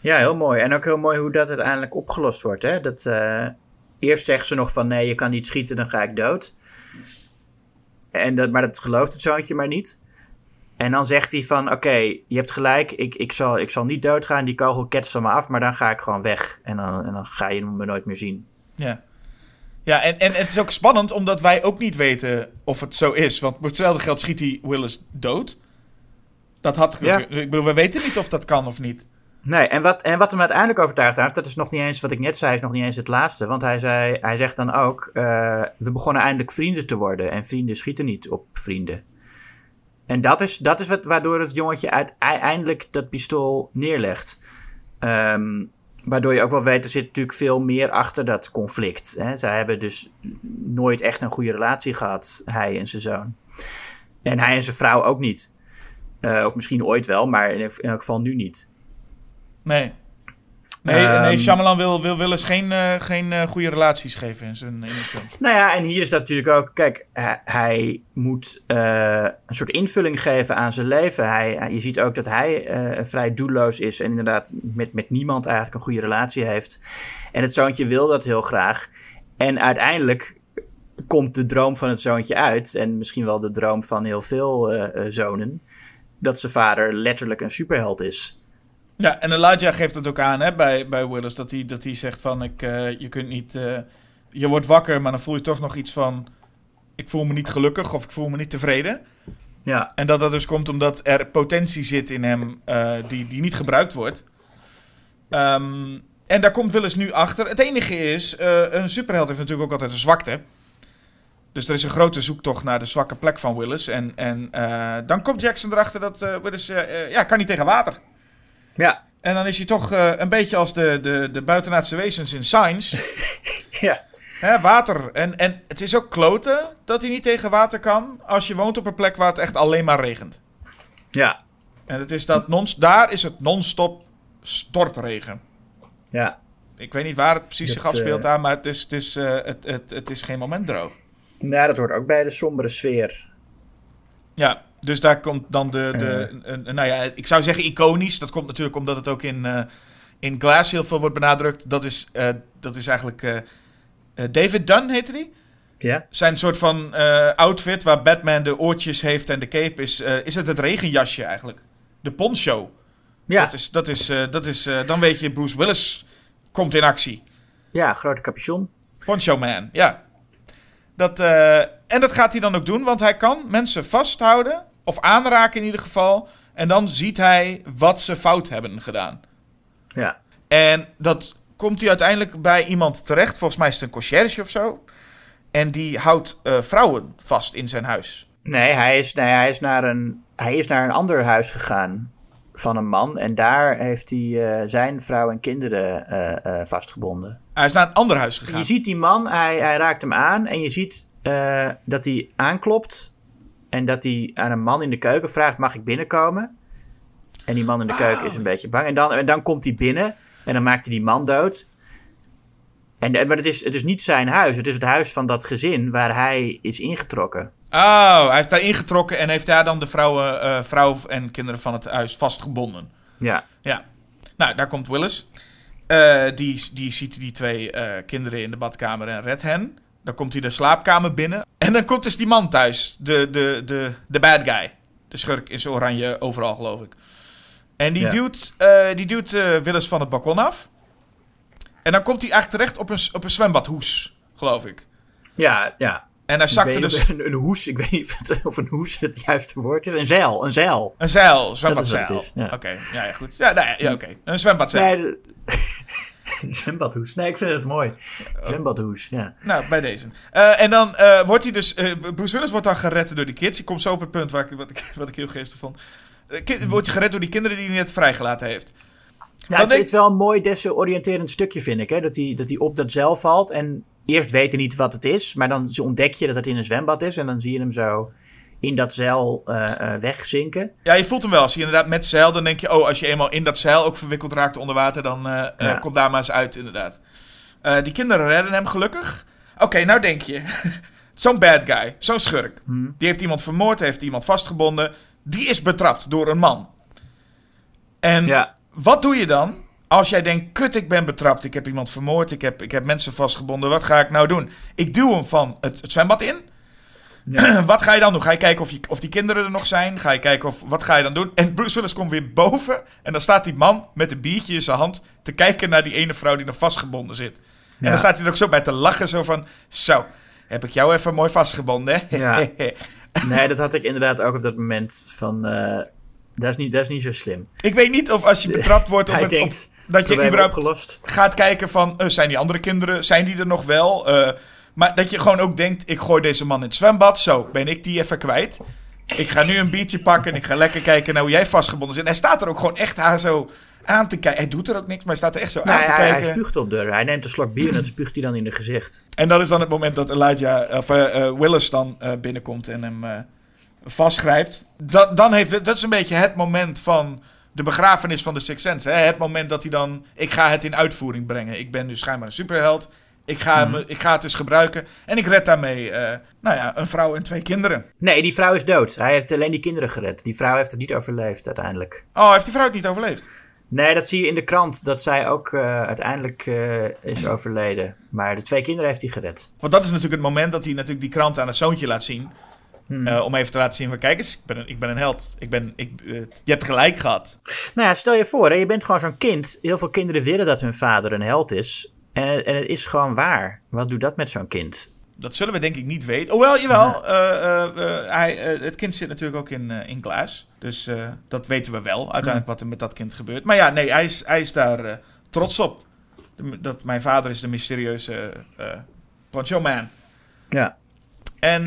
Ja, heel mooi. En ook heel mooi hoe dat uiteindelijk opgelost wordt. Hè? Dat, eerst zegt ze nog van nee, je kan niet schieten, dan ga ik dood. En dat, maar dat gelooft het zoontje maar niet. En dan zegt hij van oké, je hebt gelijk, ik, ik, zal, ik zal niet doodgaan, die kogel ketst van me af, maar dan ga ik gewoon weg. En dan, en dan ga je me nooit meer zien. ja, ja en, en het is ook spannend omdat wij ook niet weten of het zo is. Want voor hetzelfde geld schiet hij Willis dood. Dat had Ja. Ik bedoel, we weten niet of dat kan of niet. Nee, en wat, en wat hem uiteindelijk overtuigd heeft, dat is nog niet eens wat ik net zei, is nog niet eens het laatste. Want hij, zei, hij zegt dan ook, eh, we begonnen eindelijk vrienden te worden. En vrienden schieten niet op vrienden. En dat is, dat is wat, waardoor het jongetje uiteindelijk dat pistool neerlegt. Ehm, waardoor je ook wel weet, er zit natuurlijk veel meer achter dat conflict. Hè? Zij hebben dus nooit echt een goede relatie gehad, hij en zijn zoon. En hij en zijn vrouw ook niet. Eh, of misschien ooit wel, maar in, elk- in elk geval nu niet. Nee. Nee, nee Shyamalan wil, wil Willis geen, eh, geen eh, goede relaties geven in zijn in. Nou ja, en hier is dat natuurlijk ook. Kijk, hij, hij moet eh, een soort invulling geven aan zijn leven. Hij, je ziet ook dat hij eh, vrij doelloos is en inderdaad met, met niemand eigenlijk een goede relatie heeft. En het zoontje wil dat heel graag. En uiteindelijk komt de droom van het zoontje uit. En misschien wel de droom van heel veel zonen. Dat zijn vader letterlijk een superheld is. Ja, en Elijah geeft het ook aan hè, bij, bij Willis. Dat hij, dat hij zegt van, ik, eh, je kunt niet... eh, je wordt wakker, maar dan voel je toch nog iets van... Ik voel me niet gelukkig of ik voel me niet tevreden. Ja, En dat dat dus komt omdat er potentie zit in hem eh, die, die niet gebruikt wordt. Ehm, en daar komt Willis nu achter. Het enige is, een superheld heeft natuurlijk ook altijd een zwakte. Dus er is een grote zoektocht naar de zwakke plek van Willis. En, en dan komt Jackson erachter dat Willis, ja, kan niet tegen water. Ja, En dan is hij toch eh, een beetje als de, de, de buitenaardse wezens in Science. [LAUGHS] ja. Hè, water. En, en het is ook kloten dat hij niet tegen water kan als je woont op een plek waar het echt alleen maar regent. ja. En het is dat non daar is het non-stop stortregen. ja. Ik weet niet waar het precies Dat, zich afspeelt eh, daar, maar het is, het, is, eh, het, het, het is geen moment droog. Nou, dat hoort ook bij de sombere sfeer. Ja, dus daar komt dan de, de een- nou ja, ik zou zeggen iconisch. Dat komt natuurlijk omdat het ook in, eh, in Glass heel veel wordt benadrukt. Dat is, eh, dat is eigenlijk eh, eh, David Dunn heette die. Ja? Zijn soort van eh, outfit waar Batman de oortjes heeft en de cape is, eh, is het het regenjasje eigenlijk. De poncho. Ja, Dat is, dat is, eh, dat is eh, dan weet je Bruce Willis komt in actie. ja grote capuchon. Poncho Man, ja. Dat, eh, en dat gaat hij dan ook doen, want hij kan mensen vasthouden, of aanraken in ieder geval. En dan ziet hij wat ze fout hebben gedaan. Ja. En dat komt hij uiteindelijk bij iemand terecht. Volgens mij is het een conciërge of zo. En die houdt eh, vrouwen vast in zijn huis. Nee, hij is, nee hij, is naar een, hij is naar een ander huis gegaan van een man. En daar heeft hij eh, zijn vrouw en kinderen eh, vastgebonden. Hij is naar een ander huis gegaan. Je ziet die man, hij, hij raakt hem aan. En je ziet dat hij aanklopt. En dat hij aan een man in de keuken vraagt: Mag ik binnenkomen? En die man in de keuken is een beetje bang. En dan, en dan komt hij binnen. En dan maakt hij die man dood. En, en- maar het is, het is niet zijn huis. Het is het huis van dat gezin waar hij is ingetrokken. Oh, hij is daar ingetrokken en heeft daar dan de vrouwen, eh, vrouw en kinderen van het huis vastgebonden. Ja, Ja. Nou, daar komt Willis. Eh, die, die ziet die twee eh, kinderen in de badkamer en redt hen. Dan komt hij de slaapkamer binnen. En dan komt dus die man thuis. De, de, de, de bad guy. De schurk is oranje overal, geloof ik. En die Ja. duwt, eh, die duwt eh, Willis van het balkon af. En dan komt hij eigenlijk terecht op een, op een zwembadhoes, geloof ik. ja, ja. En hij zakte dus... een, een hoes, ik weet niet [LAUGHS] of, een hoes het juiste woord is. Een zeil, een zeil. Een zeil, zwembadzeil. is, ja. Oké, ja, ja, goed. Ja, nou ja, ja, oké. Een zwembadzeil. Nee, [LAUGHS] zwembadhoes. Nee, ik vind het mooi. Zwembadhoes, ja. Nou, bij deze. Eh, en dan eh, wordt hij dus... eh, Bruce Willis wordt dan gered door die kids. Ik kom zo op het punt waar ik, wat, ik, [LAUGHS] wat ik heel geestig vond. Kind- wordt hij gered door die kinderen die hij net vrijgelaten heeft. Ja, Dan het, denk- het is wel een mooi desoriënterend stukje, vind ik. Hè? Dat, hij, dat hij op dat zeil valt en eerst weet hij niet wat het is. Maar dan ontdek je dat het in een zwembad is. En dan zie je hem zo in dat zeil eh, eh, wegzinken. Ja, je voelt hem wel. Als je inderdaad met zeil, dan denk je... Oh, als je eenmaal in dat zeil ook verwikkeld raakt onder water... dan Ja. komt daar maar eens uit, inderdaad. Die kinderen redden hem gelukkig. Oké, nou denk je... [LAUGHS] Zo'n bad guy, zo'n schurk. Hmm. Die heeft iemand vermoord, heeft iemand vastgebonden. Die is betrapt door een man. En Ja, Wat doe je dan als jij denkt, kut, ik ben betrapt, ik heb iemand vermoord, ik heb, ik heb mensen vastgebonden, wat ga ik nou doen? Ik duw hem van het, het zwembad in. [CLEARS THROAT] wat ga je dan doen? Ga je kijken of, je, of die kinderen er nog zijn? Ga je kijken of, wat ga je dan doen? En Bruce Willis komt weer boven en dan staat die man met een biertje in zijn hand te kijken naar die ene vrouw die nog vastgebonden zit. En dan staat hij er ook zo bij te lachen, zo van, zo, heb ik jou even mooi vastgebonden, hè? Ja. [LAUGHS] nee, dat had ik inderdaad ook op dat moment van... eh, dat, is niet, dat is niet zo slim. ik weet niet of als je [LAUGHS] betrapt wordt op het... op- denkt, dat je überhaupt opgelost. gaat kijken van, eh, zijn die andere kinderen, zijn die er nog wel? Eh, maar dat je gewoon ook denkt, ik gooi deze man in het zwembad, zo, ben ik die even kwijt. Ik ga nu een biertje pakken en ik ga lekker kijken naar hoe jij vastgebonden zit. En hij staat er ook gewoon echt haar zo aan te kijken. Hij doet er ook niks, maar hij staat er echt zo Nou, aan te hij, hij kijken. spuugt op de... Hij neemt een slok bier en dat spuugt hij dan in de gezicht. En dat is dan het moment dat Elijah, of eh, eh, Willis dan eh, binnenkomt en hem, vastgrijpt. Dat, dan heeft, dat is een beetje het moment van de begrafenis van de Sixth Sense. Hè? Het moment dat hij dan, ik ga het in uitvoering brengen. Ik ben dus schijnbaar een superheld. Ik ga, Mhm. ik ga het dus gebruiken. En ik red daarmee, eh, nou ja, een vrouw en twee kinderen. Nee, die vrouw is dood. Hij heeft alleen die kinderen gered. Die vrouw heeft het niet overleefd uiteindelijk. Oh, heeft die vrouw het niet overleefd? Nee, dat zie je in de krant. Dat zij ook eh, uiteindelijk eh, is overleden. Maar de twee kinderen heeft hij gered. Want dat is natuurlijk het moment dat hij natuurlijk die krant aan het zoontje laat zien. Hmm. Om even te laten zien van, kijk eens, ik ben een, ik ben een held. Ik ben, ik, je hebt gelijk gehad. Nou ja, stel je voor, hè, je bent gewoon zo'n kind. Heel veel kinderen willen dat hun vader een held is. En, en het is gewoon waar. Wat doet dat met zo'n kind? Dat zullen we denk ik niet weten. Hoewel, jawel. eh, eh, hij, het kind zit natuurlijk ook in, in. Dus dat weten we wel. Uiteindelijk wat er met dat kind gebeurt. Maar ja, nee, hij is, hij is daar trots op. Dat mijn vader is de mysterieuze Poncho Man. Ja. En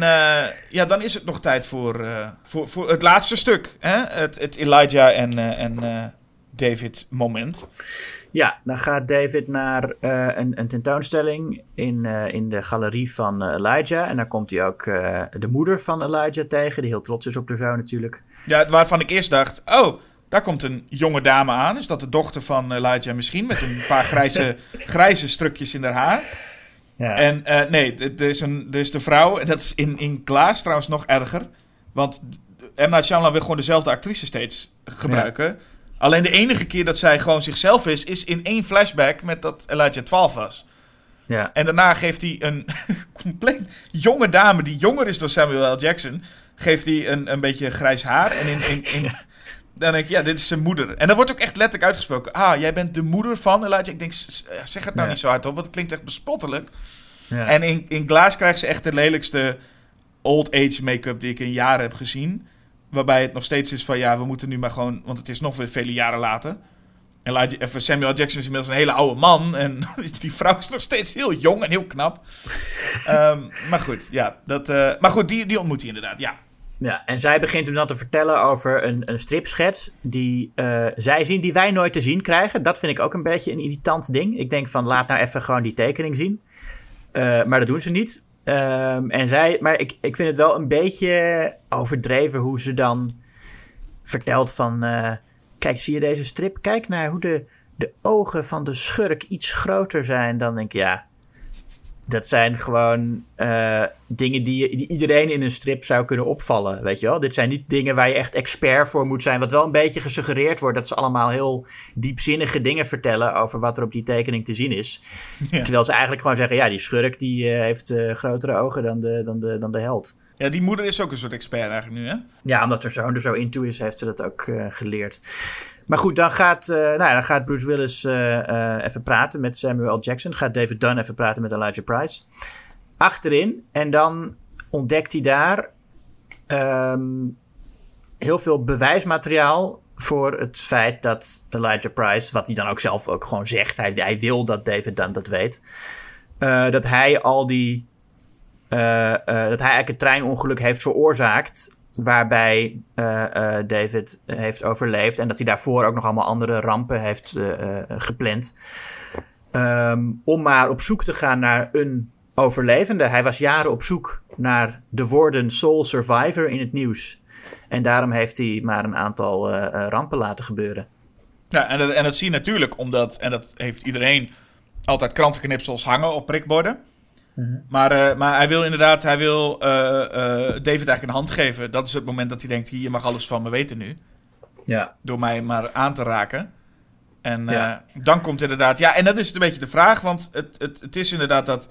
ja, dan is het nog tijd voor, voor, voor het laatste stuk. Hè? Het, het Elijah en, en David moment. Ja, dan gaat David naar eh, een, een tentoonstelling in, eh, in de galerie van eh, Elijah. En dan komt hij ook de moeder van Elijah tegen, die heel trots is op de zoon natuurlijk. Ja, waarvan ik eerst dacht, oh, daar komt een jonge dame aan. Is dat de dochter van Elijah misschien? Met een paar grijze, [LAUGHS] grijze strukjes in haar haar. Ja. En nee, er is, een, er is de vrouw, en dat is in, in Klaas trouwens nog erger. Want M. Night Shyamalan wil gewoon dezelfde actrice steeds gebruiken. Alleen de enige keer dat zij gewoon zichzelf is, is in één flashback met dat Elijah 12 was. ja. En daarna geeft hij een [LAUGHS] compleet jonge dame, die jonger is dan Samuel L. Jackson, geeft hij een, een beetje grijs haar. En in, in, in, [LAUGHS] dan denk ik, ja, dit is zijn moeder. En dat wordt ook echt letterlijk uitgesproken. Ah, jij bent de moeder van Elijah. Ik denk, s- zeg het nou Ja. niet zo hard op, want het klinkt echt bespottelijk. ja. En in, in Glass krijgt ze echt de lelijkste old age make-up die ik in jaren heb gezien. Waarbij het nog steeds is van, ja, we moeten nu maar gewoon... Want het is nog weer vele jaren later. Even Samuel Jackson is inmiddels een hele oude man. En [LAUGHS] die vrouw is nog steeds heel jong en heel knap. [LAUGHS] Ehm, maar goed, ja. Dat, eh, maar goed, die, die ontmoet hij inderdaad, ja. Ja, en zij begint hem dan te vertellen over een, een stripschets die eh, zij zien, die wij nooit te zien krijgen. Dat vind ik ook een beetje een irritant ding. Ik denk van, laat nou even gewoon die tekening zien. Eh, maar dat doen ze niet. Ehm, en zij, maar ik, ik vind het wel een beetje overdreven hoe ze dan vertelt van... eh, kijk, zie je deze strip? Kijk naar hoe de, de ogen van de schurk iets groter zijn. Dan denk ik, ja, dat zijn gewoon eh, dingen die, die iedereen in een strip zou kunnen opvallen, weet je wel. Dit zijn niet dingen waar je echt expert voor moet zijn. Wat wel een beetje gesuggereerd wordt dat ze allemaal heel diepzinnige dingen vertellen over wat er op die tekening te zien is. [LAUGHS] Ja. Terwijl ze eigenlijk gewoon zeggen, ja, die schurk die eh, heeft eh, grotere ogen dan de, dan, de, dan de held. Ja, die moeder is ook een soort expert eigenlijk nu, hè? Ja, omdat haar zoon er zo into is, heeft ze dat ook geleerd. Maar goed, dan gaat, eh, nou ja, dan gaat Bruce Willis eh, eh, even praten met Samuel L. Jackson. Gaat David Dunn even praten met Elijah Price. Achterin. En dan ontdekt hij daar ehm, heel veel bewijsmateriaal voor het feit dat Elijah Price, wat hij dan ook zelf ook gewoon zegt, hij, hij wil dat David Dunn dat weet, dat hij al die eh, dat hij eigenlijk een treinongeluk heeft veroorzaakt. Waarbij eh, eh, David heeft overleefd. En dat hij daarvoor ook nog allemaal andere rampen heeft eh, gepland. Ehm, om maar op zoek te gaan naar een overlevende. Hij was jaren op zoek naar de woorden Soul Survivor in het nieuws. En daarom heeft hij maar een aantal rampen laten gebeuren. Ja, en dat, en dat zie je natuurlijk omdat, en dat heeft iedereen altijd krantenknipsels hangen op prikborden. Maar, eh, maar hij wil inderdaad, hij wil eh, eh, David eigenlijk een hand geven. Dat is het moment dat hij denkt, hier, je mag alles van me weten nu. Ja. Door mij maar aan te raken. En Ja. dan komt inderdaad, ja, en dat is een beetje de vraag. Want het, het, het is inderdaad dat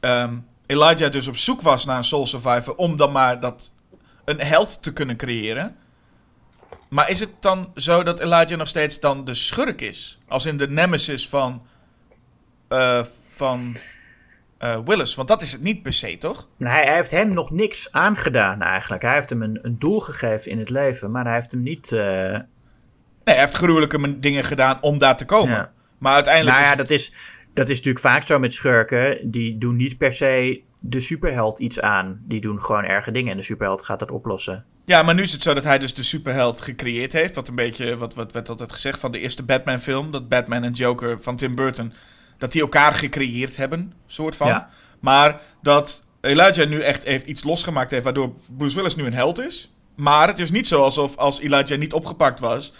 ehm, Elijah dus op zoek was naar een Soul Survivor. Om dan maar dat, een held te kunnen creëren. Maar is het dan zo dat Elijah nog steeds dan de schurk is? Als in de nemesis van, van eh, Willis. Want dat is het niet per se, toch? Nou, Hij, hij heeft hem nog niks aangedaan eigenlijk. Hij heeft hem een, een doel gegeven in het leven. Maar hij heeft hem niet... eh, Nee, hij heeft gruwelijke dingen gedaan om daar te komen. Ja. Maar uiteindelijk Nou is ja, dat is, dat is natuurlijk vaak zo met schurken. Die doen niet per se de superheld iets aan. Die doen gewoon erge dingen en de superheld gaat dat oplossen. Ja, maar nu is het zo dat hij dus de superheld gecreëerd heeft. Wat een beetje, wat, wat werd altijd gezegd van de eerste Batman film. Dat Batman en Joker van Tim Burton, dat die elkaar gecreëerd hebben, soort van. Ja. Maar dat Elijah nu echt heeft iets losgemaakt heeft, waardoor Bruce Willis nu een held is. Maar het is niet zo alsof als Elijah niet opgepakt was,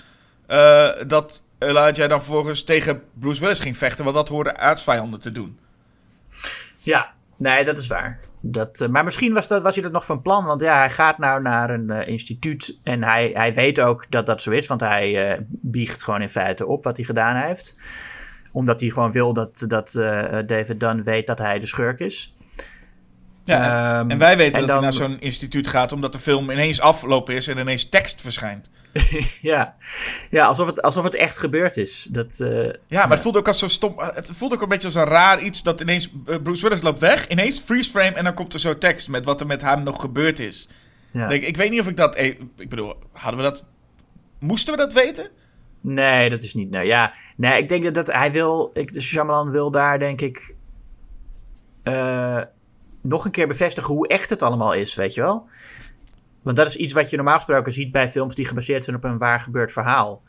eh, dat Elijah dan vervolgens tegen Bruce Willis ging vechten, want dat hoorde aardsvijanden te doen. Ja, nee, dat is waar. Dat, eh, maar misschien was, dat, was hij dat nog van plan. Want ja, hij gaat nou naar een eh, instituut. En hij, hij weet ook dat dat zo is. Want hij eh, biegt gewoon in feite op wat hij gedaan heeft. Omdat hij gewoon wil dat, dat eh, David Dunn weet dat hij de schurk is. Ja, Ehm, en wij weten en dat hij naar zo'n instituut gaat omdat de film ineens afgelopen is en ineens tekst verschijnt. [LAUGHS] ja, ja alsof, het, alsof het echt gebeurd is. Dat, eh, Ja, maar het voelde ook als zo stom. Het voelde ook een beetje als een raar iets dat ineens eh, Bruce Willis loopt weg, ineens freeze frame en dan komt er zo tekst met wat er met hem nog gebeurd is. ja. Ik, ik weet niet of ik dat. eh, Ik bedoel, hadden we dat. Moesten we dat weten? Nee, dat is niet. Nou ja, nee, ik denk dat, dat hij wil. Ik, de Shyamalan wil daar, denk ik. eh, nog een keer bevestigen hoe echt het allemaal is, weet je wel? Want dat is iets wat je normaal gesproken ziet bij films die gebaseerd zijn op een waar gebeurd verhaal.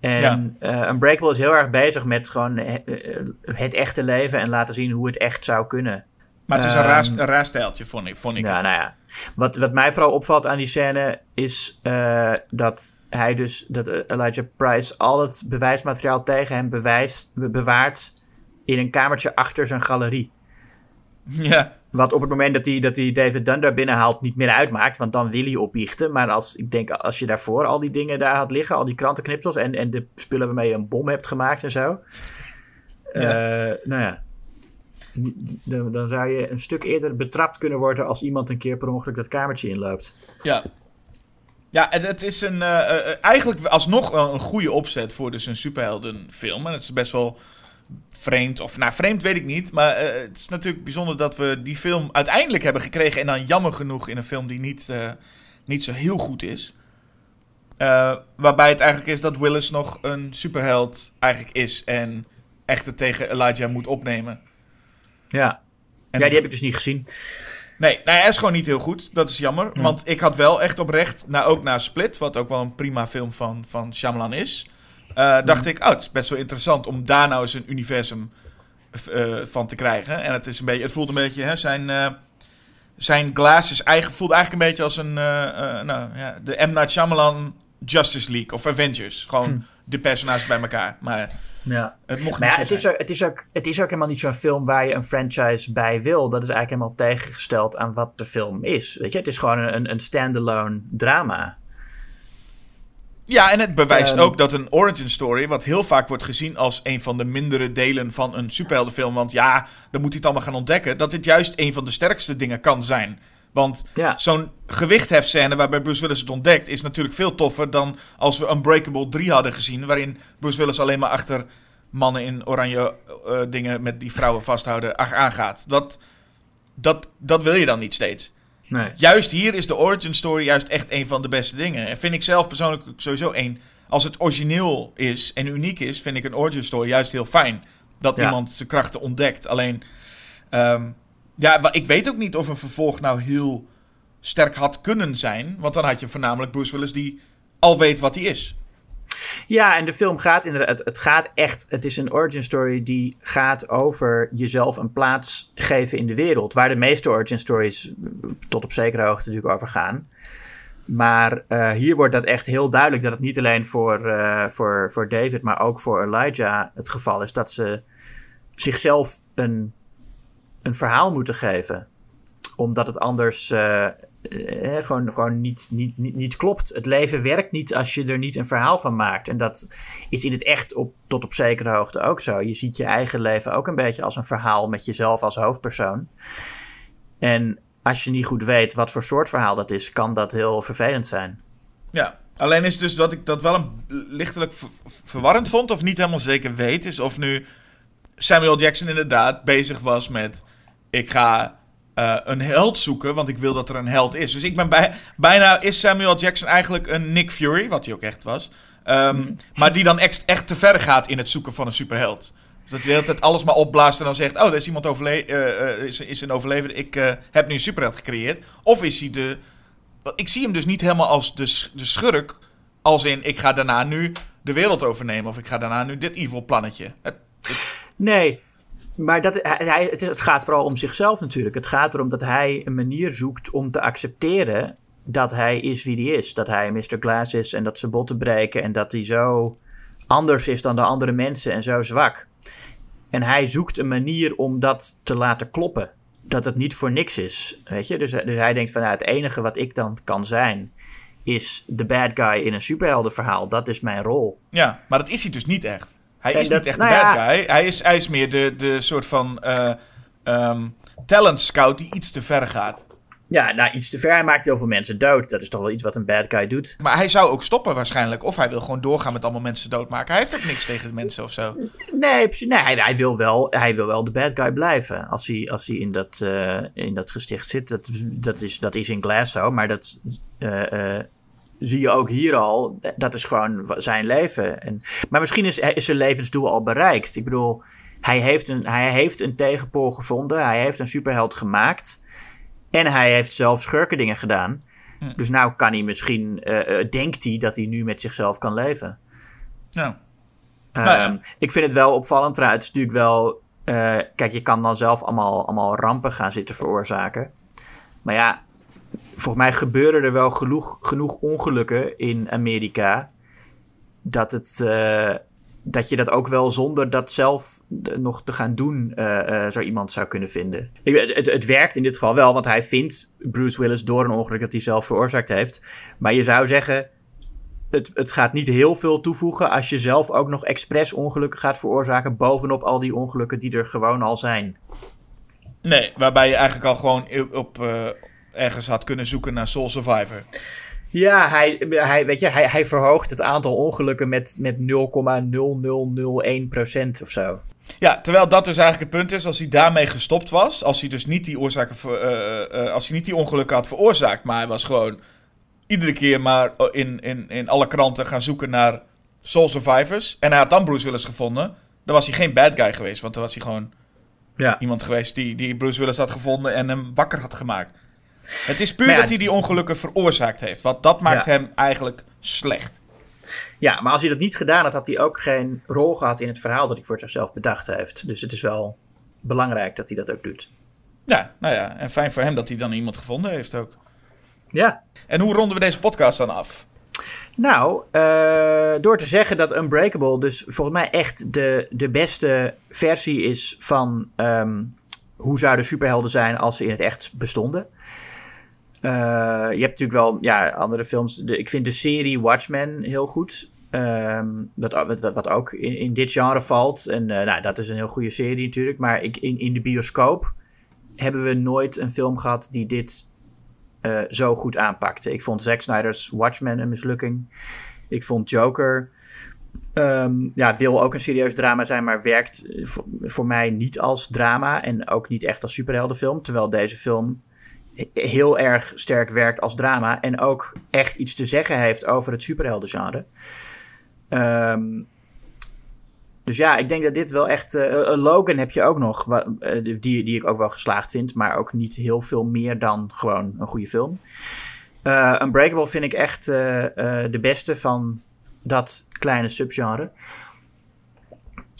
En eh, Unbreakable is heel erg bezig met gewoon eh, het echte leven en laten zien hoe het echt zou kunnen. Maar het is een, raar, Ehm, een raar stijltje, vond ik. Vond ik Ja, nou ja. Wat, wat mij vooral opvalt aan die scène is dat hij dus, dat eh, Elijah Price al het bewijsmateriaal tegen hem bewijst, be- bewaart in een kamertje achter zijn galerie. ja. Wat op het moment dat hij, dat hij David Dunn daar binnenhaalt niet meer uitmaakt, want dan wil hij opbiechten. Maar als, ik denk, als je daarvoor al die dingen daar had liggen, al die krantenknipsels en, en de spullen waarmee je een bom hebt gemaakt en zo. eh, nou ja, dan, dan zou je een stuk eerder betrapt kunnen worden als iemand een keer per ongeluk dat kamertje inloopt. Ja. Ja, het, het is een, eh, eh, eigenlijk alsnog wel een goede opzet voor dus een superheldenfilm. En het is best wel vreemd, of nou vreemd weet ik niet. Maar eh, het is natuurlijk bijzonder dat we die film uiteindelijk hebben gekregen. En dan jammer genoeg in een film die niet, eh, niet zo heel goed is. Eh, waarbij het eigenlijk is dat Willis nog een superheld eigenlijk is. En echt het tegen Elijah moet opnemen. Ja. En ja, die heb ik dus niet gezien. Nee, nou, hij is gewoon niet heel goed. Dat is jammer. Want ik had wel echt oprecht, nou, ook na Split, wat ook wel een prima film van, van Shyamalan is, eh, dacht ik, oh, het is best wel interessant om daar nou eens een universum eh, van te krijgen. En het, is een beetje, het voelt een beetje, hè, zijn, eh, zijn glaas is eigen, voelt eigenlijk een beetje als een, nou, ja, de M. Night Shyamalan Justice League of Avengers. Gewoon de personages bij elkaar. Maar Ja. het mocht Maar ja, het is, ook, het, is ook, het is ook helemaal niet zo'n film waar je een franchise bij wil. Dat is eigenlijk helemaal tegengesteld aan wat de film is. Weet je, het is gewoon een, een standalone drama. Ja, en het bewijst Ehm, ook dat een origin story, wat heel vaak wordt gezien als een van de mindere delen van een superheldenfilm, want ja, dan moet hij het allemaal gaan ontdekken, dat dit juist een van de sterkste dingen kan zijn. Want Ja. zo'n gewichthefscène waarbij Bruce Willis het ontdekt, is natuurlijk veel toffer dan als we Unbreakable 3 hadden gezien, waarin Bruce Willis alleen maar achter mannen in oranje eh, dingen met die vrouwen vasthouden ach, aangaat. Dat, dat, dat wil je dan niet steeds. Nee. Juist hier is de origin story juist echt een van de beste dingen. En vind ik zelf persoonlijk sowieso een. Als het origineel is en uniek is, vind ik een origin story juist heel fijn. Dat Ja. iemand zijn krachten ontdekt. Alleen, ehm, ja, ik weet ook niet of een vervolg nou heel sterk had kunnen zijn. Want dan had je voornamelijk Bruce Willis die al weet wat hij is. Ja, en de film gaat inderdaad. Het, gaat echt. Het is een origin story die gaat over jezelf een plaats geven in de wereld. Waar de meeste origin stories tot op zekere hoogte natuurlijk over gaan. Maar eh, hier wordt dat echt heel duidelijk dat het niet alleen voor, eh, voor, voor David, maar ook voor Elijah het geval is dat ze zichzelf een, een verhaal moeten geven. Omdat het anders eh, eh, gewoon, gewoon niet, niet, niet, niet klopt. Het leven werkt niet als je er niet een verhaal van maakt. En dat is in het echt op, tot op zekere hoogte ook zo. Je ziet je eigen leven ook een beetje als een verhaal met jezelf als hoofdpersoon. En als je niet goed weet wat voor soort verhaal dat is, kan dat heel vervelend zijn. Ja, alleen is dus dat ik dat wel een lichtelijk ver- verwarrend vond, of niet helemaal zeker weet, is of nu Samuel Jackson inderdaad bezig was met: ik ga eh, een held zoeken, want ik wil dat er een held is. Dus ik ben bij, bijna is Samuel Jackson eigenlijk een Nick Fury, wat hij ook echt was, Ehm, maar die dan echt, echt te ver gaat in het zoeken van een superheld. Dus dat hij de hele tijd alles maar opblaast en dan zegt: Oh, er is iemand overle eh, eh, is, is een overlevende. Ik heb nu een superheld gecreëerd. Of is hij de ik zie hem dus niet helemaal als de, de schurk. Als in, ik ga daarna nu de wereld overnemen. Of ik ga daarna nu dit evil plannetje. Het- Nee. Maar dat, hij, het, gaat vooral om zichzelf natuurlijk. Het gaat erom dat hij een manier zoekt om te accepteren dat hij is wie hij is. Dat hij Mr. Glass is en dat zijn botten breken en dat hij zo anders is dan de andere mensen en zo zwak. En hij zoekt een manier om dat te laten kloppen. Dat het niet voor niks is. Weet je? Dus, dus hij denkt van nou, het enige wat ik dan kan zijn is de bad guy in een superheldenverhaal. Dat is mijn rol. Ja, maar dat is hij dus niet echt. Hij En is dat- niet echt nou de bad ja. guy. Hij is, hij is meer de, de soort van eh, ehm, talent scout die iets te ver gaat. Ja, nou iets te ver. Hij maakt heel veel mensen dood. Dat is toch wel iets wat een bad guy doet. Maar hij zou ook stoppen waarschijnlijk. Of hij wil gewoon doorgaan met allemaal mensen doodmaken. Hij heeft ook niks tegen de mensen of zo. Nee, nee hij, hij wil wel, hij wil wel de bad guy blijven. Als hij, als hij in, dat, eh, in dat gesticht zit. Dat, dat, is, dat is in Glass zo. Maar dat eh, zie je ook hier al. Dat is gewoon zijn leven. En, maar misschien is, is zijn levensdoel al bereikt. Ik bedoel, hij heeft, een, hij heeft een tegenpool gevonden. Hij heeft een superheld gemaakt. En hij heeft zelf schurkendingen gedaan. Dus nou kan hij misschien, eh, eh, denkt hij dat hij nu met zichzelf kan leven. Ja. Nou ja. Ehm, ik vind het wel opvallend trouwens. Het is natuurlijk wel. eh, kijk, je kan dan zelf allemaal, allemaal rampen gaan zitten veroorzaken. Maar ja, volgens mij gebeuren er wel genoeg, ongelukken in Amerika. Dat, het, eh, dat je dat ook wel zonder dat zelf nog te gaan doen, eh, eh, zo iemand zou kunnen vinden. Ik- Het, het werkt in dit geval wel, want hij vindt Bruce Willis door een ongeluk dat hij zelf veroorzaakt heeft. Maar je zou zeggen, het, het gaat niet heel veel toevoegen als je zelf ook nog expres ongelukken gaat veroorzaken. Bovenop al die ongelukken die er gewoon al zijn. Nee, waarbij je eigenlijk al gewoon op, ergens had kunnen zoeken naar Soul Survivor. Ja, hij, hij, weet je, hij, hij verhoogt het aantal ongelukken met, met 0,0001% of zo. Ja, terwijl dat dus eigenlijk het punt is, als hij daarmee gestopt was, als hij dus niet die oorzaken, ver- eh, eh, als hij niet die ongelukken had veroorzaakt, maar hij was gewoon iedere keer maar in, in, in alle kranten gaan zoeken naar Soul Survivors, en hij had dan Bruce Willis gevonden, dan was hij geen bad guy geweest, want dan was hij gewoon Ja. iemand geweest die, die Bruce Willis had gevonden en hem wakker had gemaakt. Het is puur ja, dat hij die ongelukken veroorzaakt heeft, want dat maakt Ja. hem eigenlijk slecht. ja, maar als hij dat niet gedaan had, had hij ook geen rol gehad in het verhaal dat hij voor zichzelf bedacht heeft. Dus het is wel belangrijk dat hij dat ook doet. Ja, nou ja, en fijn voor hem dat hij dan iemand gevonden heeft ook. Ja. En hoe ronden we deze podcast dan af? Nou, eh, door te zeggen dat Unbreakable dus volgens mij echt de, de beste versie is van ehm, hoe zouden superhelden zijn als ze in het echt bestonden. Eh, je hebt natuurlijk wel ja, andere films. Ik vind de serie Watchmen heel goed. Ehm, wat, ook in, dit genre valt. En eh, nou, dat is een heel goede serie natuurlijk. Maar ik, in, in de bioscoop hebben we nooit een film gehad die dit eh, zo goed aanpakte. Ik vond Zack Snyder's Watchmen een mislukking. Ik vond Joker. ehm, ja, wil ook een serieus drama zijn, maar werkt voor, mij niet als drama en ook niet echt als superheldenfilm. Terwijl deze film heel erg sterk werkt als drama en ook echt iets te zeggen heeft over het superheldengenre. Ehm dus ja, ik denk dat dit wel echt. eh, Logan heb je ook nog, eh, die, die ik ook wel geslaagd vind, maar ook niet heel veel meer dan gewoon een goede film. Eh, Unbreakable vind ik echt de beste van dat kleine subgenre.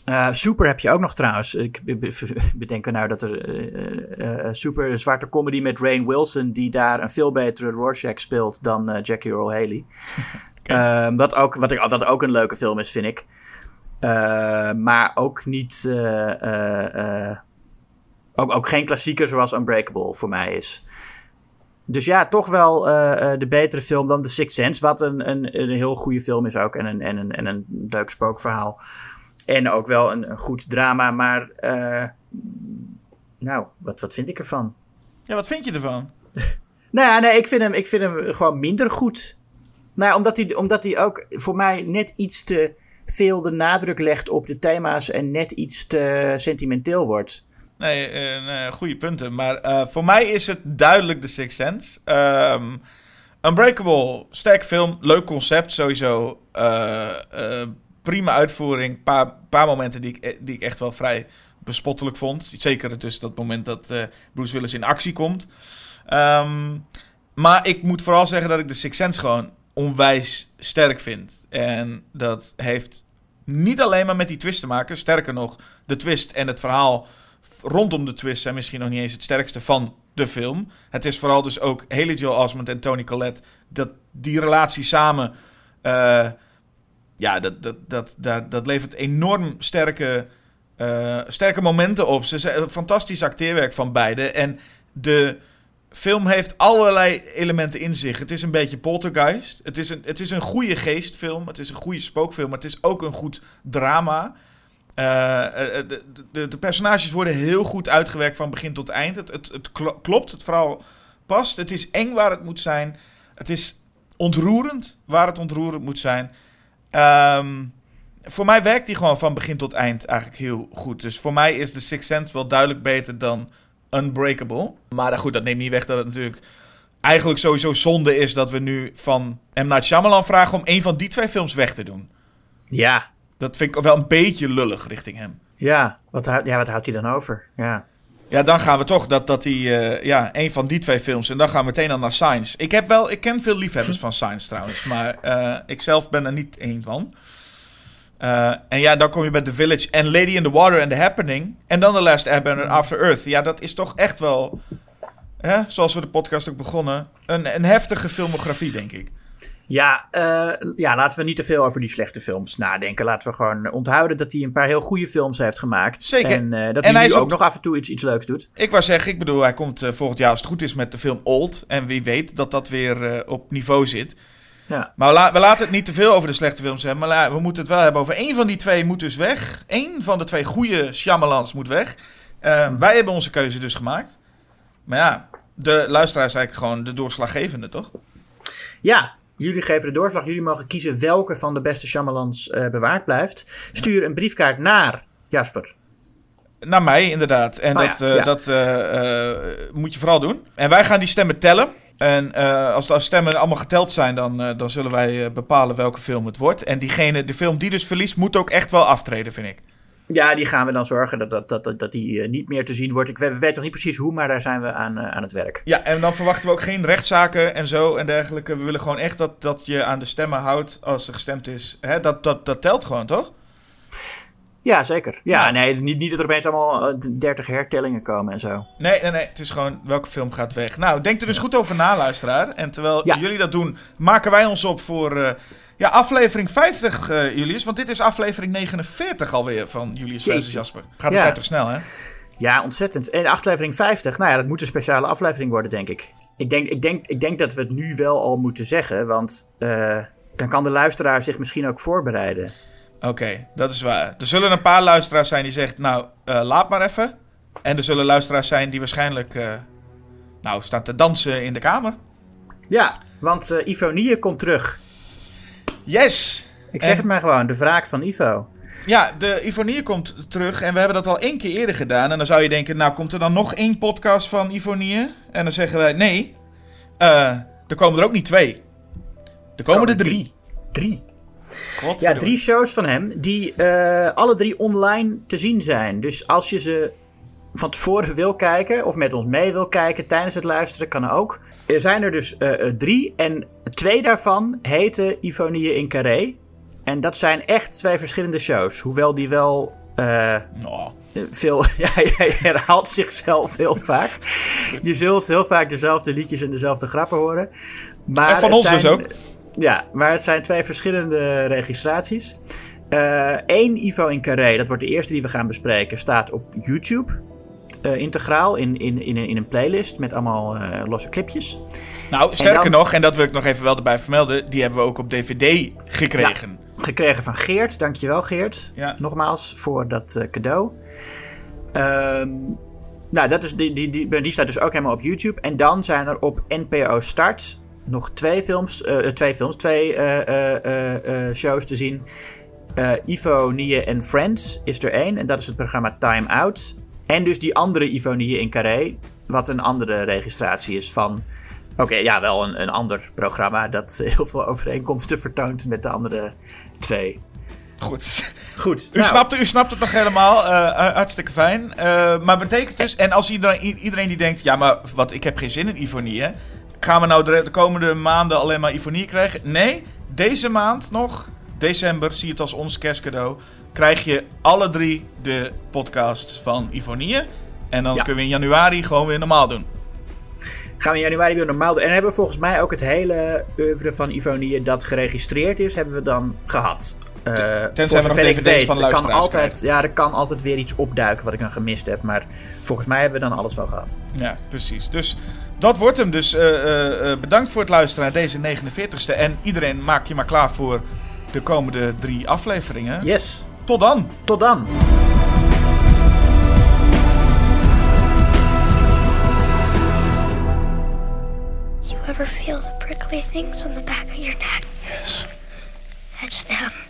Eh, Super heb je ook nog trouwens. Ik be- be- bedenk er nou dat er eh, eh, Super, zwarte comedy met Rain Wilson, die daar een veel betere Rorschach speelt dan Jackie Earl Haley. [LAUGHS] Ehm, wat, ook, wat, ik, wat ook een leuke film is, vind ik. Eh, maar ook niet. ook, ook geen klassieker zoals Unbreakable voor mij is. Dus ja, toch wel de betere film dan The Sixth Sense. Wat een, een, een heel goede film is ook. En een, en een, en een leuk spookverhaal. En ook wel een, een goed drama. Maar eh, nou, wat, wat vind ik ervan? Ja, wat vind je ervan? [LAUGHS] Nou ja, nee, ik vind hem, ik vind hem gewoon minder goed. Nou, ja, omdat hij, omdat hij ook voor mij net iets te veel de nadruk legt op de thema's en net iets te sentimenteel wordt. Nee, nee, goede punten. Maar eh, voor mij is het duidelijk The Sixth Sense. Ehm, Unbreakable, sterk film, leuk concept sowieso. Eh, prima uitvoering. Paar, paar momenten die ik, eh, die ik echt wel vrij bespottelijk vond. Zeker dus dat moment dat eh, Bruce Willis in actie komt. Ehm, maar ik moet vooral zeggen dat ik The Sixth Sense gewoon onwijs sterk vind. En dat heeft niet alleen maar met die twist te maken. Sterker nog, de twist en het verhaal rondom de twist zijn misschien nog niet eens het sterkste van de film. Het is vooral dus ook Haley Joel Osment en Tony Collette. Dat, die relatie samen, eh, ja, dat, dat, dat, dat, dat levert enorm sterke, eh, sterke momenten op. Ze zijn fantastisch acteerwerk van beide. En de film heeft allerlei elementen in zich. Het is een beetje poltergeist. Het is een, het is een goede geestfilm. Het is een goede spookfilm. Maar het is ook een goed drama. Eh, eh, de, de, de, personages worden heel goed uitgewerkt van begin tot eind. Het, het, het klopt, het verhaal past. Het is eng waar het moet zijn. Het is ontroerend waar het ontroerend moet zijn. Ehm, voor mij werkt die gewoon van begin tot eind eigenlijk heel goed. Dus voor mij is The Sixth Sense wel duidelijk beter dan Unbreakable. Maar goed, dat neemt niet weg dat het natuurlijk eigenlijk sowieso zonde is dat we nu van M. Night Shyamalan vragen om een van die twee films weg te doen. Ja. Dat vind ik wel een beetje lullig richting hem. Ja, wat, ja, wat houdt hij dan over? Ja. Ja, dan gaan we toch dat, dat hij, uh, ja, een van die twee films. En dan gaan we meteen al naar Science. Ik heb wel, ik ken veel liefhebbers van Science trouwens. Maar uh, ik zelf ben er niet één van. Uh, en ja, dan kom je bij The Village en Lady in the Water and The Happening. En dan The Last Airbender After Earth. Ja, dat is toch echt wel, hè, zoals we de podcast ook begonnen, een, een heftige filmografie, denk ik. Ja, uh, ja, laten we niet te veel over die slechte films nadenken. Laten we gewoon onthouden dat hij een paar heel goede films heeft gemaakt. Zeker. En uh, dat en hij, nu ook, ook nog af en toe iets, iets leuks doet. Ik wou zeggen, ik bedoel, hij komt uh, volgend jaar als het goed is met de film Old. En wie weet dat dat weer op niveau zit. Ja. Maar we, la we, laten het niet te veel over de slechte films hebben. Maar we moeten het wel hebben over één van die twee moet dus weg. Eén van de twee goede Shyamalans moet weg. Uh, wij hebben onze keuze dus gemaakt. Maar ja, de luisteraar is eigenlijk gewoon de doorslaggevende, toch? Ja, jullie geven de doorslag. Jullie mogen kiezen welke van de beste Shyamalans uh, bewaard blijft. Stuur een briefkaart naar Jasper. Naar mij, inderdaad. En oh, dat, ja, ja. dat uh, moet je vooral doen. En wij gaan die stemmen tellen. En uh, als de stemmen allemaal geteld zijn, dan, uh, dan zullen wij uh, bepalen welke film het wordt. En diegene, de film die dus verliest, moet ook echt wel aftreden, vind ik. Ja, die gaan we dan zorgen dat, dat, dat, dat die niet meer te zien wordt. Ik weet, weet nog niet precies hoe, maar daar zijn we aan, aan het werk. Ja, en dan verwachten we ook geen rechtszaken en zo en dergelijke. We willen gewoon echt dat, dat je aan de stemmen houdt als er gestemd is. Hè, dat, dat, dat telt gewoon, toch? Ja, zeker. Ja, ja, nee, niet, niet dat er opeens allemaal 30 hertellingen komen en zo. Nee, nee, nee. Het is gewoon welke film gaat weg. Nou, denk er dus goed over na, luisteraar. En terwijl ja. jullie dat doen, maken wij ons op voor uh, ja, aflevering 50, uh, Julius. Want dit is aflevering 49 alweer van Julius Jezus Jasper. Gaat de tijd toch snel, hè? Ja, ontzettend. En aflevering 50, nou ja, dat moet een speciale aflevering worden, denk ik. Ik denk, ik denk, ik denk dat we het nu wel al moeten zeggen, want uh, dan kan de luisteraar zich misschien ook voorbereiden. Oké, okay, dat is waar. Er zullen een paar luisteraars zijn die zeggen, nou, uh, laat maar even. En er zullen luisteraars zijn die waarschijnlijk, uh, nou, staan te dansen in de kamer. Ja, want Ivo Nier komt terug. Yes! Ik zeg en... het maar gewoon, de wraak van Ivo. Ja, de Ivonier komt terug en we hebben dat al één keer eerder gedaan. En dan zou je denken, nou, komt er dan nog één podcast van Ivonier? En dan zeggen wij, nee, er komen er ook niet twee. Er komen er drie. Drie. God, ja, drie shows van hem die uh, alle drie online te zien zijn. Dus als je ze van tevoren wil kijken of met ons mee wil kijken tijdens het luisteren, kan ook. Er zijn er dus uh, drie en twee daarvan heten Ivonie in Carré. En dat zijn echt twee verschillende shows. Hoewel die wel uh, oh. veel. [LAUGHS] Ja, hij herhaalt zichzelf heel vaak. Je zult heel vaak dezelfde liedjes en dezelfde grappen horen. Maar en van ons zijn, dus ook. Ja, maar het zijn twee verschillende registraties. Eén uh, Ivo in Carré, dat wordt de eerste die we gaan bespreken, staat op YouTube. Uh, integraal in, in, in, in, een playlist met allemaal uh, losse clipjes. Nou, sterker en dan... nog, en dat wil ik nog even wel erbij vermelden, die hebben we ook op DVD gekregen. Ja, gekregen van Geert, dankjewel Geert. Ja. Nogmaals voor dat uh, cadeau. Um, nou, dat is, die, die, die, die staat dus ook helemaal op YouTube. En dan zijn er op NPO Start nog twee films, twee, films, twee shows te zien. Ivo, Nie en Friends is er één. En dat is het programma Time Out. En dus die andere Ivo, Nie in Carré. Wat een andere registratie is van... Oké, okay, ja, wel een, een ander programma dat [LAUGHS] heel veel overeenkomsten vertoont met de andere twee. Goed. Goed. U, nou. snapt, u snapt het nog helemaal. Uh, hartstikke fijn. Uh, maar betekent dus... En als iedereen, iedereen die denkt... Ja, maar wat, ik heb geen zin in Ivonie, hè? Gaan we nou de, de komende maanden alleen maar Ivonie krijgen? Nee, deze maand nog, december, zie het als ons kerstcadeau, krijg je alle drie de podcasts van Ivonie. En dan Ja. kunnen we in januari gewoon weer normaal doen. Gaan we in januari weer normaal doen. En hebben we volgens mij ook het hele oeuvre van Ivonie dat geregistreerd is, hebben we dan gehad. Eh, voor we nog DVD's weet. van Er kan luisteraars altijd, ja, er kan altijd weer iets opduiken wat ik dan gemist heb. Maar volgens mij hebben we dan alles wel gehad. Ja, precies. Dus dat wordt hem. Dus eh, eh, bedankt voor het luisteren naar deze 49ste. En iedereen maak je maar klaar voor de komende drie afleveringen. Yes, Tot dan! tot dan. You ever feel the prickly things on the back of your neck? Yes. That's them.